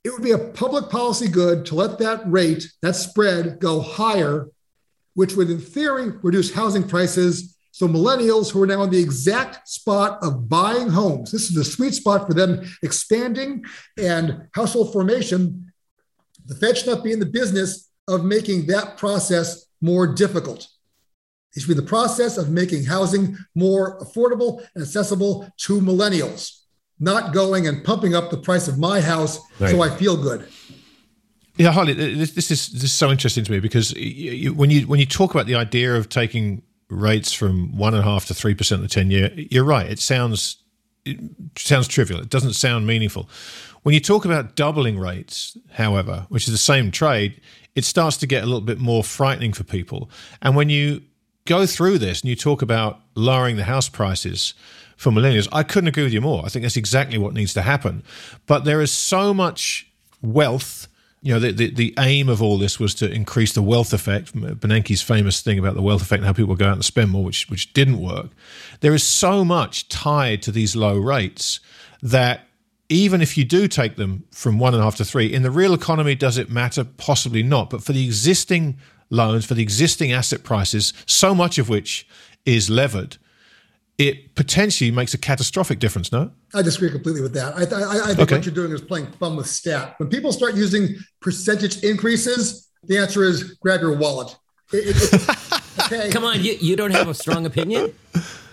S3: It would be a public policy good to let that rate, that spread, go higher, which would, in theory, reduce housing prices. So, millennials who are now in the exact spot of buying homes, this is the sweet spot for them expanding and household formation. The Fed should not be in the business of making that process more difficult. It should be the process of making housing more affordable and accessible to millennials, not going and pumping up the price of my house right. so I feel good.
S1: Yeah, Harley, this, this, is this is so interesting to me because you, when you when you talk about the idea of taking rates from one and a half to three percent the ten year, you're right. It sounds it sounds trivial. It doesn't sound meaningful. When you talk about doubling rates, however, which is the same trade, it starts to get a little bit more frightening for people. And when you go through this and you talk about lowering the house prices for millennials, I couldn't agree with you more. I think that's exactly what needs to happen. But there is so much wealth you know, the, the, the, aim of all this was to increase the wealth effect. Bernanke's famous thing about the wealth effect and how people go out and spend more, which which didn't work. There is so much tied to these low rates that even if you do take them from one and a half to three, in the real economy, does it matter? Possibly not. But for the existing loans, for the existing asset prices, so much of which is levered, it potentially makes a catastrophic difference, no?
S3: I disagree completely with that. I, I, I think okay. what you're doing is playing fun with stat. When people start using percentage increases, the answer is grab your wallet. It,
S2: it, okay. Come on, you, you don't have a strong opinion?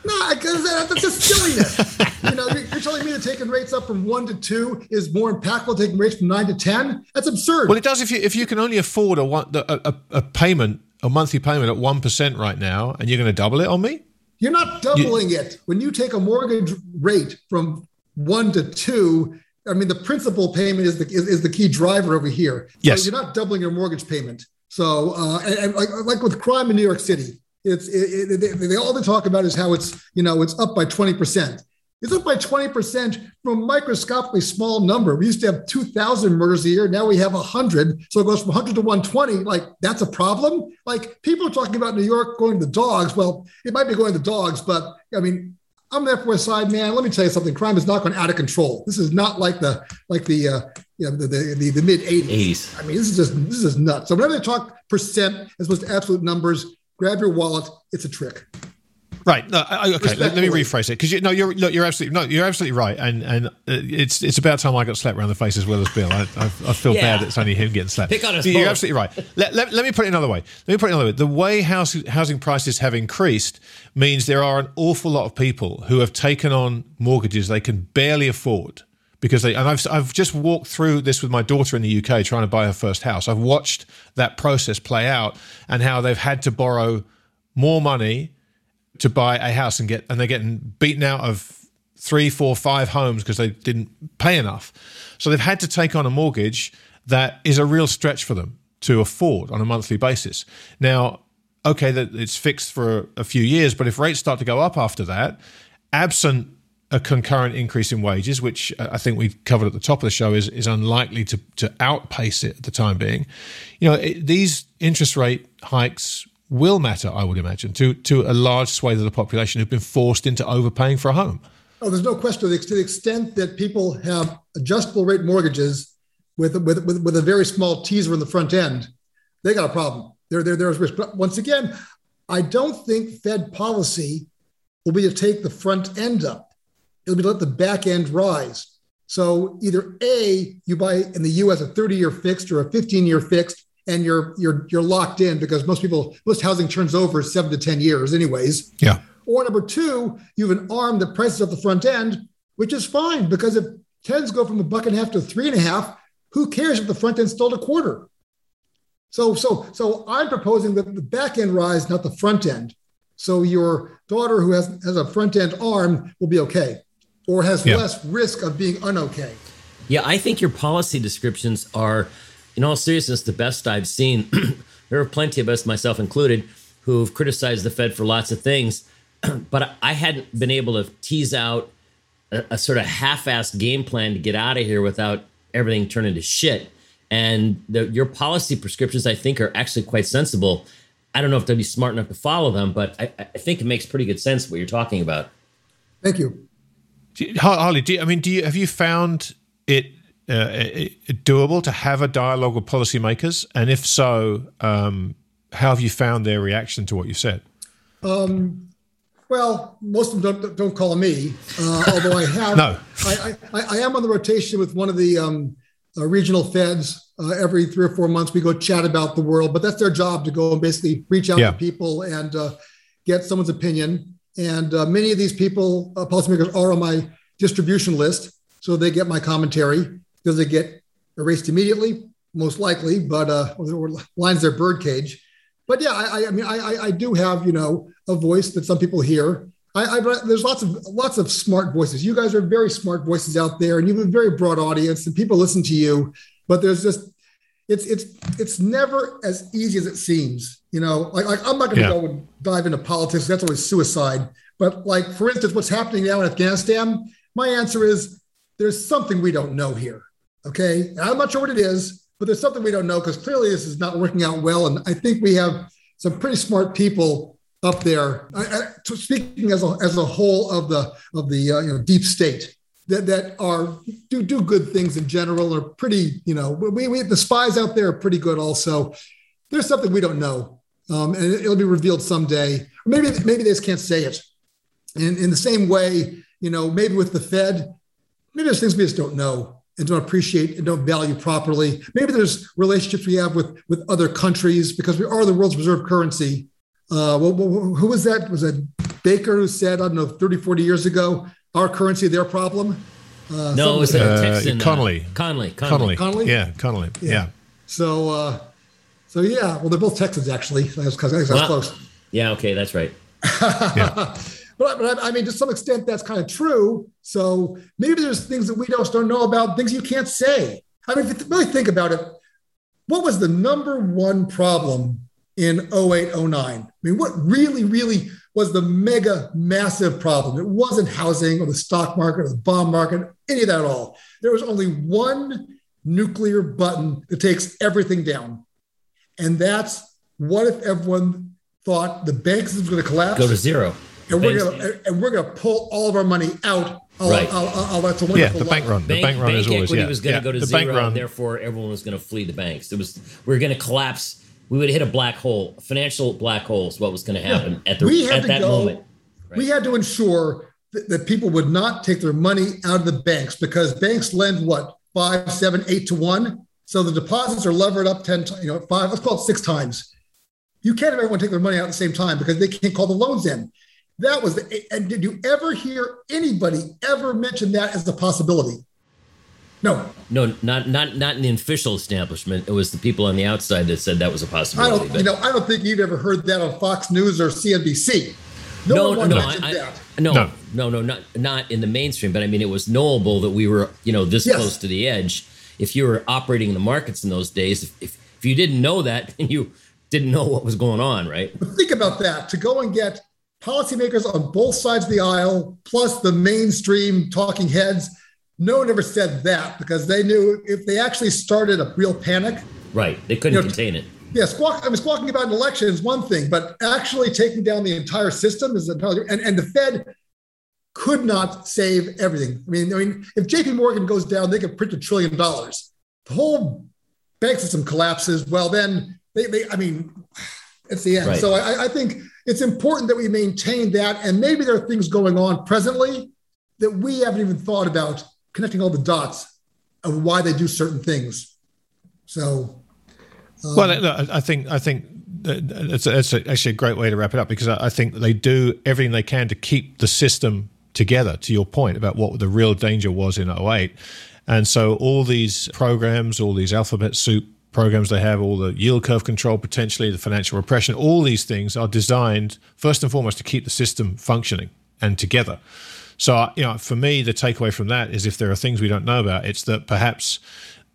S3: no, because that's just silliness. you know, you're, you're, telling me that taking rates up from one to two is more impactful than taking rates from nine to ten? That's absurd.
S1: Well, it does if you if you can only afford a one a, a, a payment, a monthly payment at one percent right now, and you're going to double it on me.
S3: You're not doubling you, it. When you take a mortgage rate from one to two, I mean, the principal payment is the is, is the key driver over here.
S1: Yes,
S3: so you're not doubling your mortgage payment. So, uh, and, and like, like with crime in New York City, it's it, it, they, they, all they talk about is how it's you know it's up by twenty percent. It's up by 20% from a microscopically small number. We used to have 2,000 murders a year. Now we have 100. So it goes from 100 to 120. Like, that's a problem. Like, people are talking about New York going to the dogs. Well, it might be going to the dogs, but I mean, I'm there for a side man. Let me tell you something. Crime is not going out of control. This is not like the like the uh, you know the the, the, the mid 80s. I mean, this is just this is nuts. So whenever they talk percent as opposed to absolute numbers, grab your wallet. It's a trick.
S1: Right. No, I, okay. Let, let, me rephrase it because you, no, you're look, you're absolutely no, you're absolutely right, and and uh, it's it's about time I got slapped around the face as well as Bill. I, I, I feel yeah. bad that it's only him getting slapped.
S2: Pick on us
S1: You're absolutely right. Let, let, let, me put it another way. Let me put it another way. The way house, housing prices have increased means there are an awful lot of people who have taken on mortgages they can barely afford because they and I've I've just walked through this with my daughter in the UK trying to buy her first house. I've watched that process play out and how they've had to borrow more money to buy a house and get and they're getting beaten out of three, four, five homes because they didn't pay enough. So they've had to take on a mortgage that is a real stretch for them to afford on a monthly basis. Now, okay, that it's fixed for a few years, but if rates start to go up after that, absent a concurrent increase in wages, which I think we covered at the top of the show, is is unlikely to to outpace it at the time being. You know, it, these interest rate hikes will matter, I would imagine, to, to a large swathe of the population who've been forced into overpaying for a home.
S3: Oh, there's no question. To the, extent that people have adjustable rate mortgages with, with, with, with, a very small teaser in the front end, they got a problem. There, there, there's risk. But once again, I don't think Fed policy will be to take the front end up. It'll be to let the back end rise. So either A, you buy in the US a 30 year fixed or a 15 year fixed, and you're you're you're locked in because most people most housing turns over seven to ten years anyways.
S1: Yeah.
S3: Or number two, you have an arm that prices up the front end, which is fine because if tens go from a buck and a half to three and a half, who cares if the front end still a quarter? So so so I'm proposing that the back end rise, not the front end. So your daughter who has has a front end arm will be okay, or has yeah. less risk of being unokay.
S2: Yeah, I think your policy descriptions are in all seriousness, the best I've seen, there are plenty of us, myself included, who've criticized the Fed for lots of things, but I hadn't been able to tease out a, a sort of half-assed game plan to get out of here without everything turning to shit. And the, your policy prescriptions, I think, are actually quite sensible. I don't know if they'll be smart enough to follow them, but I, I think it makes pretty good sense what you're talking about.
S3: Thank you.
S1: Harley, do you, I mean, do you have you found it doable to have a dialogue with policymakers? And if so, um, how have you found their reaction to what you said?
S3: Um, well, most of them don't, don't call me, uh, although I have.
S1: no.
S3: I, I, I, am on the rotation with one of the um, uh, regional feds uh, every three or four months. We go chat about the world, but that's their job to go and basically reach out
S1: Yeah.
S3: to people and uh, get someone's opinion. And uh, many of these people, uh, policymakers, are on my distribution list, so they get my commentary. Does it get erased immediately? Most likely, but uh, lines their birdcage. But yeah, I, I- mean, I, I- I do have you know a voice that some people hear. I, I there's lots of lots of smart voices. You guys are very smart voices out there, and you have a very broad audience, and people listen to you. But there's just it's it's it's never as easy as it seems. You know, like, like I'm not going to
S1: Yeah.
S3: go and dive into politics. That's always suicide. But like for instance, what's happening now in Afghanistan? My answer is there's something we don't know here. Okay, and I'm not sure what it is, but there's something we don't know because clearly this is not working out well. And I think we have some pretty smart people up there. I, I, speaking as a, as a whole of the of the uh, you know deep state that that are do do good things in general are pretty you know we, we the spies out there are pretty good also. There's something we don't know, um, and it'll be revealed someday. Maybe maybe they just can't say it. In in the same way, you know, maybe with the Fed, maybe there's things we just don't know and don't appreciate and don't value properly. Maybe there's relationships we have with with other countries because we are the world's reserve currency. Uh, well, well, who was that? Was that Baker who said, I don't know, 30, 40 years ago, our currency, their problem? Uh,
S2: No, it was
S3: something-
S2: a
S1: Uh,
S2: Texan. uh,
S1: Connally.
S2: Connally.
S1: Connally.
S3: Connally?
S1: Yeah, Connally.
S3: Yeah.
S1: Yeah.
S3: So, uh, so yeah, well, they're both Texans actually. I was, I was
S2: Well,
S3: close.
S2: Yeah, okay, that's right.
S3: but, but I, mean, to some extent, that's kind of true. So maybe there's things that we just don't know about, things you can't say. I mean, if you really think about it, what was the number one problem in 08, 09? I mean, what really, really was the mega massive problem? It wasn't housing or the stock market or the bond market, any of that at all. There was only one nuclear button that takes everything down. And that's what if everyone thought the banks was going to collapse?
S2: Go to zero.
S3: And we're
S2: Banks-
S3: gonna and we're gonna pull all of our money out. Oh,
S2: Right.
S3: oh, oh, oh, that's a
S1: Yeah, the bank
S3: line.
S1: run. The
S2: Bank,
S1: bank run
S2: bank
S1: is always yeah.
S2: was going to
S1: yeah.
S2: go to
S1: the
S2: zero,
S1: bank run.
S2: and therefore everyone was going to flee the banks. It was we were going to collapse. We would hit a black hole, a financial black hole. Is what was going to happen at the
S3: We had
S2: at
S3: to
S2: that
S3: go-
S2: moment.
S3: We had to ensure that, that people would not take their money out of the banks because banks lend what five, seven, eight to one. So the deposits are levered up ten, you know, five. Let's call it six times. You can't have everyone take their money out at the same time because they can't call the loans in. That was the. And did you ever hear anybody ever mention that as a possibility? No,
S2: No, not not not in the official establishment. It was the people on the outside that said that was a possibility.
S3: I don't.
S2: but-
S3: You know, I don't think you've ever heard that on Fox News or CNBC. No,
S2: no,
S3: one
S2: no,
S3: mentioned
S2: I,
S3: that.
S2: I, no,
S1: No.
S2: no, no, not not in the mainstream. But I mean, it was knowable that we were, you know, this
S3: Yes.
S2: close to the edge. If you were operating in the markets in those days, if if, if you didn't know that, then you didn't know what was going on, right?
S3: But think about that to go and get policymakers on both sides of the aisle, plus the mainstream talking heads. No one ever said that because they knew if they actually started a real panic,
S2: Right. They couldn't
S3: You know,
S2: contain it.
S3: yeah, squawk, I mean, squawking about an election is one thing, but actually taking down the entire system is another. And, and the Fed could not save everything. I mean, I mean, if JP Morgan goes down, they could print a trillion dollars. The whole bank system collapses. Well, then they, they I mean, it's the end.
S2: Right.
S3: So I, I think it's important that we maintain that. And maybe there are things going on presently that we haven't even thought about connecting all the dots of why they do certain things. So um,
S1: Well, look, I think I think that it's, actually a great way to wrap it up because I think they do everything they can to keep the system together. To your point about what the real danger was in 08. and so all these programs, all these alphabet soup programs they have, all the yield curve control potentially, the financial repression, all these things are designed first and foremost to keep the system functioning and together. So, you know, for me, the takeaway from that is if there are things we don't know about, it's that perhaps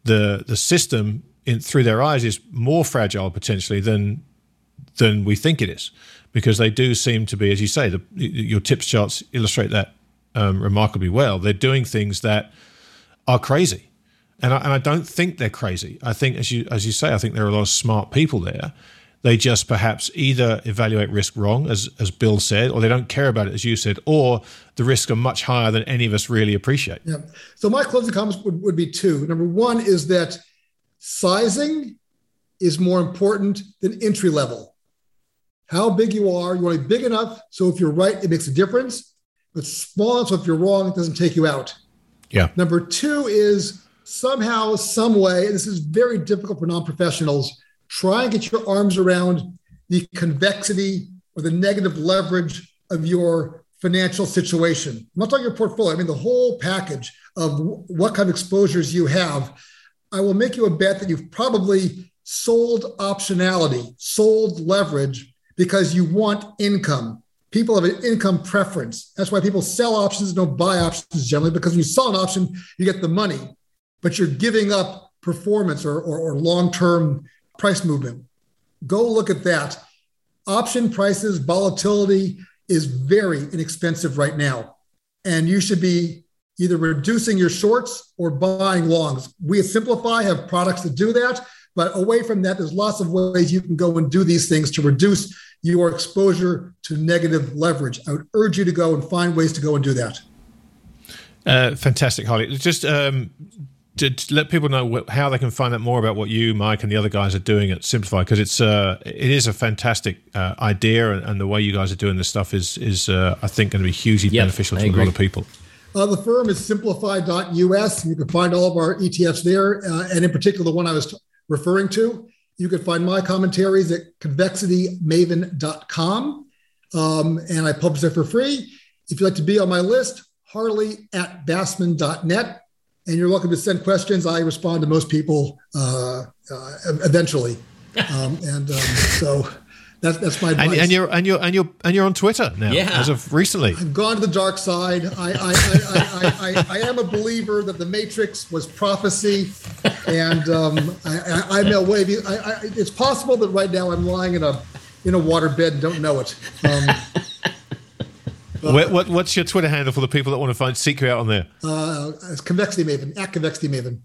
S1: the the system in through their eyes is more fragile potentially than than we think it is, because they do seem to be, as you say, the your tips charts illustrate that um, remarkably well. They're doing things that are crazy, and I, and I don't think they're crazy. I think, as you as you say, I think there are a lot of smart people there. They just perhaps either evaluate risk wrong, as as Bill said, or they don't care about it, as you said, or the risks are much higher than any of us really appreciate.
S3: Yeah. So my closing comments would, would be two. Number one is that sizing is more important than entry level. How big you are, you want to be big enough so if you're right, it makes a difference, but small so if you're wrong, it doesn't take you out.
S1: Yeah.
S3: Number two is somehow, some way, this is very difficult for non-professionals, try and get your arms around the convexity or the negative leverage of your financial situation. I'm not talking your portfolio, I mean the whole package of what kind of exposures you have. I will make you a bet that you've probably sold optionality, sold leverage because you want income. People have an income preference. That's why people sell options and don't buy options generally, because when you sell an option, you get the money, but you're giving up performance or, or, or long term price movement. Go look at that. Option prices, volatility is very inexpensive right now. And you should be either reducing your shorts or buying longs. We at Simplify have products that do that. But away from that, there's lots of ways you can go and do these things to reduce your exposure to negative leverage. I would urge you to go and find ways to go and do that.
S1: Uh, fantastic, Harley. Just um, to, to, let people know how they can find out more about what you, Mike, and the other guys are doing at Simplify, because it's uh, it is a fantastic uh, idea, and, and, the way you guys are doing this stuff is is uh, I think going to be hugely yep, beneficial to a lot of people.
S3: Uh, the firm is simplify.us. You can find all of our ETFs there, uh, and in particular, the one I was t- referring to. You can find my commentaries at convexitymaven.com, um, and I publish it for free. If you'd like to be on my list, harley at bassman.net and you're welcome to send questions. I respond to most people uh, uh, eventually, um, and um, so that's that's my advice.
S1: And, and, you're and you're and you're and you're on Twitter now, yeah. as of recently.
S3: I've gone to the dark side. I I, I, I, I am a believer that the Matrix was prophecy, and um, I, am a wavy. it's possible that right now I'm lying in a in a waterbed and don't know it.
S1: What, what, what's your Twitter handle for the people that want to find seek you out on there?
S3: Uh, it's Convexity Maven at Convexity Maven.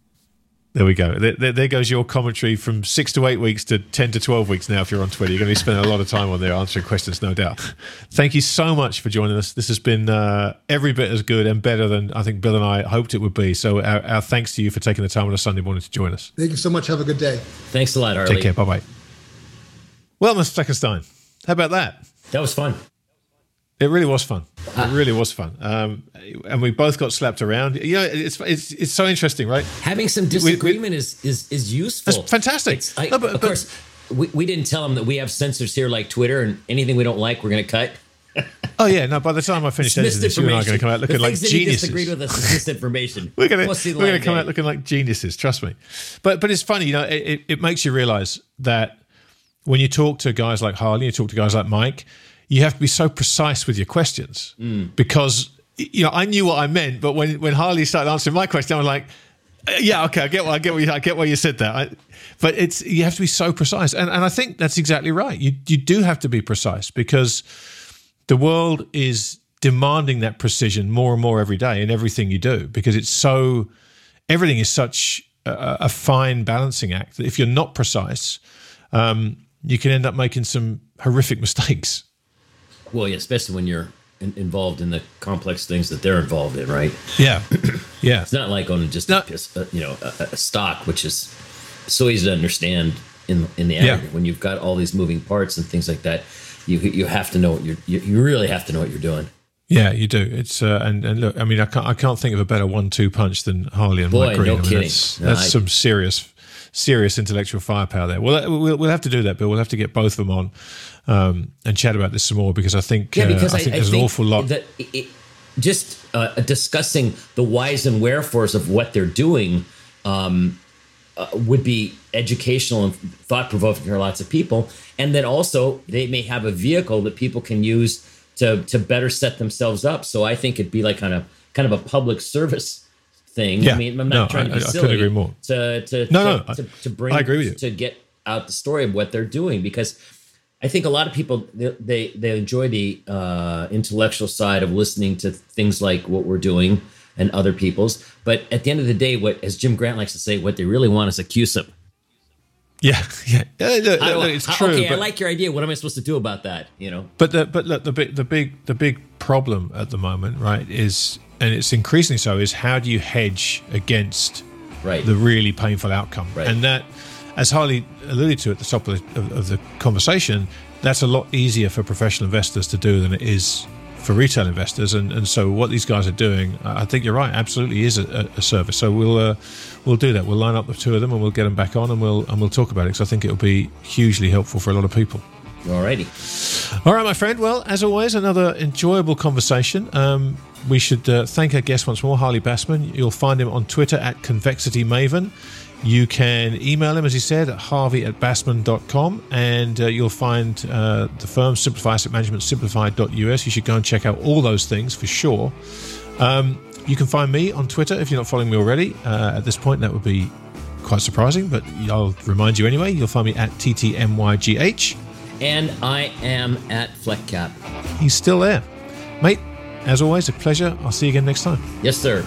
S1: There we go. There, there, there, goes your commentary from six to eight weeks to 10 to 12 weeks now. If you're on Twitter, you're going to be spending a lot of time on there answering questions, no doubt. Thank you so much for joining us. This has been uh, every bit as good and better than I think Bill and I hoped it would be. So, our, our, thanks to you for taking the time on a Sunday morning to join us.
S3: Thank you so much. Have a good day.
S2: Thanks a lot, Harley.
S1: Take care. Bye bye. Well, Mr. Fleckenstein, how about that?
S2: That was fun.
S1: It really was fun. It really was fun, um, and we both got slapped around. You know, it's it's it's so interesting, right?
S2: Having some disagreement we, we, is is is useful.
S1: It's fantastic.
S2: It's, I, no, but, of but, course, we, we didn't tell them that we have censors here like Twitter, and anything we don't like, we're going to cut.
S1: oh yeah, no. By the time I finish editing this, you and I are going to come out looking like geniuses.
S2: Disagreed with us is misinformation.
S1: we're going to we're going to come out looking like geniuses. Trust me. But but it's funny, you know. It, it makes you realize that when you talk to guys like Harley, you talk to guys like Mike you have to be so precise with your questions mm. because you know I knew what I meant, but when when Harley started answering my question, I was like, uh, yeah, okay, I get what I get what you, I get why you said that. I, but it's you have to be so precise, and and I think that's exactly right. You you do have to be precise because the world is demanding that precision more and more every day in everything you do because it's so everything is such a, a fine balancing act that if you're not precise, um, you can end up making some horrific mistakes.
S2: Well, yeah, especially when you're in, involved in the complex things that they're involved in, right?
S1: Yeah, yeah.
S2: It's not like on just a, uh, you know a, a, stock, which is so easy to understand in in the aggregate. Yeah. When you've got all these moving parts and things like that, you you have to know what you're you, you really have to know what you're doing.
S1: Yeah, you do. It's uh, and and look, I mean, I can't I can't think of a better one-two punch than Harley and
S2: Boy,
S1: Mike Green.
S2: No
S1: I mean,
S2: kidding.
S1: That's, that's no, some serious serious intellectual firepower there. Well, we'll we'll have to do that, Bill. We'll have to get both of them on um, and chat about this some more because I think yeah, because uh, I, I, think there's I think an awful lot.
S2: That it, just uh, discussing the whys and wherefores of what they're doing um, uh, would be educational and thought provoking for lots of people, and then also they may have a vehicle that people can use to to better set themselves up. So I think it'd be like kind of kind of a public service thing.
S1: Yeah.
S2: I mean, I'm not
S1: no,
S2: trying to
S1: be
S2: I,
S1: silly. I
S2: agree
S1: more.
S2: To to
S1: no,
S2: to, no, to, to bring
S1: I agree with you.
S2: to get out the story of what they're doing because I think a lot of people they they, enjoy the uh, intellectual side of listening to things like what we're doing and other people's. But at the end of the day, what as Jim Grant likes to say, what they really want is a CUSIP.
S1: Yeah, yeah, look, look, it's true.
S2: Okay, but, I like your idea. What am I supposed to do about that? You know.
S1: But the, but look, the big the big the big problem at the moment, right, is and it's increasingly so is how do you hedge against
S2: right.
S1: the really painful outcome,
S2: right.
S1: and that as Harley alluded to at the top of the, of, of the conversation, that's a lot easier for professional investors to do than it is for retail investors. And, and so what these guys are doing, I think you're right, absolutely is a, a service. So we'll uh, we'll do that. We'll line up the two of them and we'll get them back on and we'll and we'll talk about it because I think it'll be hugely helpful for a lot of people.
S2: Alrighty.
S1: All right, my friend. Well, as always, another enjoyable conversation. Um, we should uh, thank our guest once more, Harley Bassman. You'll find him on Twitter at Convexity Maven. You can email him, as he said, at harvey at bassman.com, and uh, you'll find uh, the firm Simplify Asset Management, simplify.us. You should go and check out all those things for sure. Um, you can find me on Twitter if you're not following me already. Uh, at this point, that would be quite surprising, but I'll remind you anyway. You'll find me at TTMYGH.
S2: And I am at Fleckcap.
S1: He's still there. Mate, as always, a pleasure. I'll see you again next time.
S2: Yes, sir.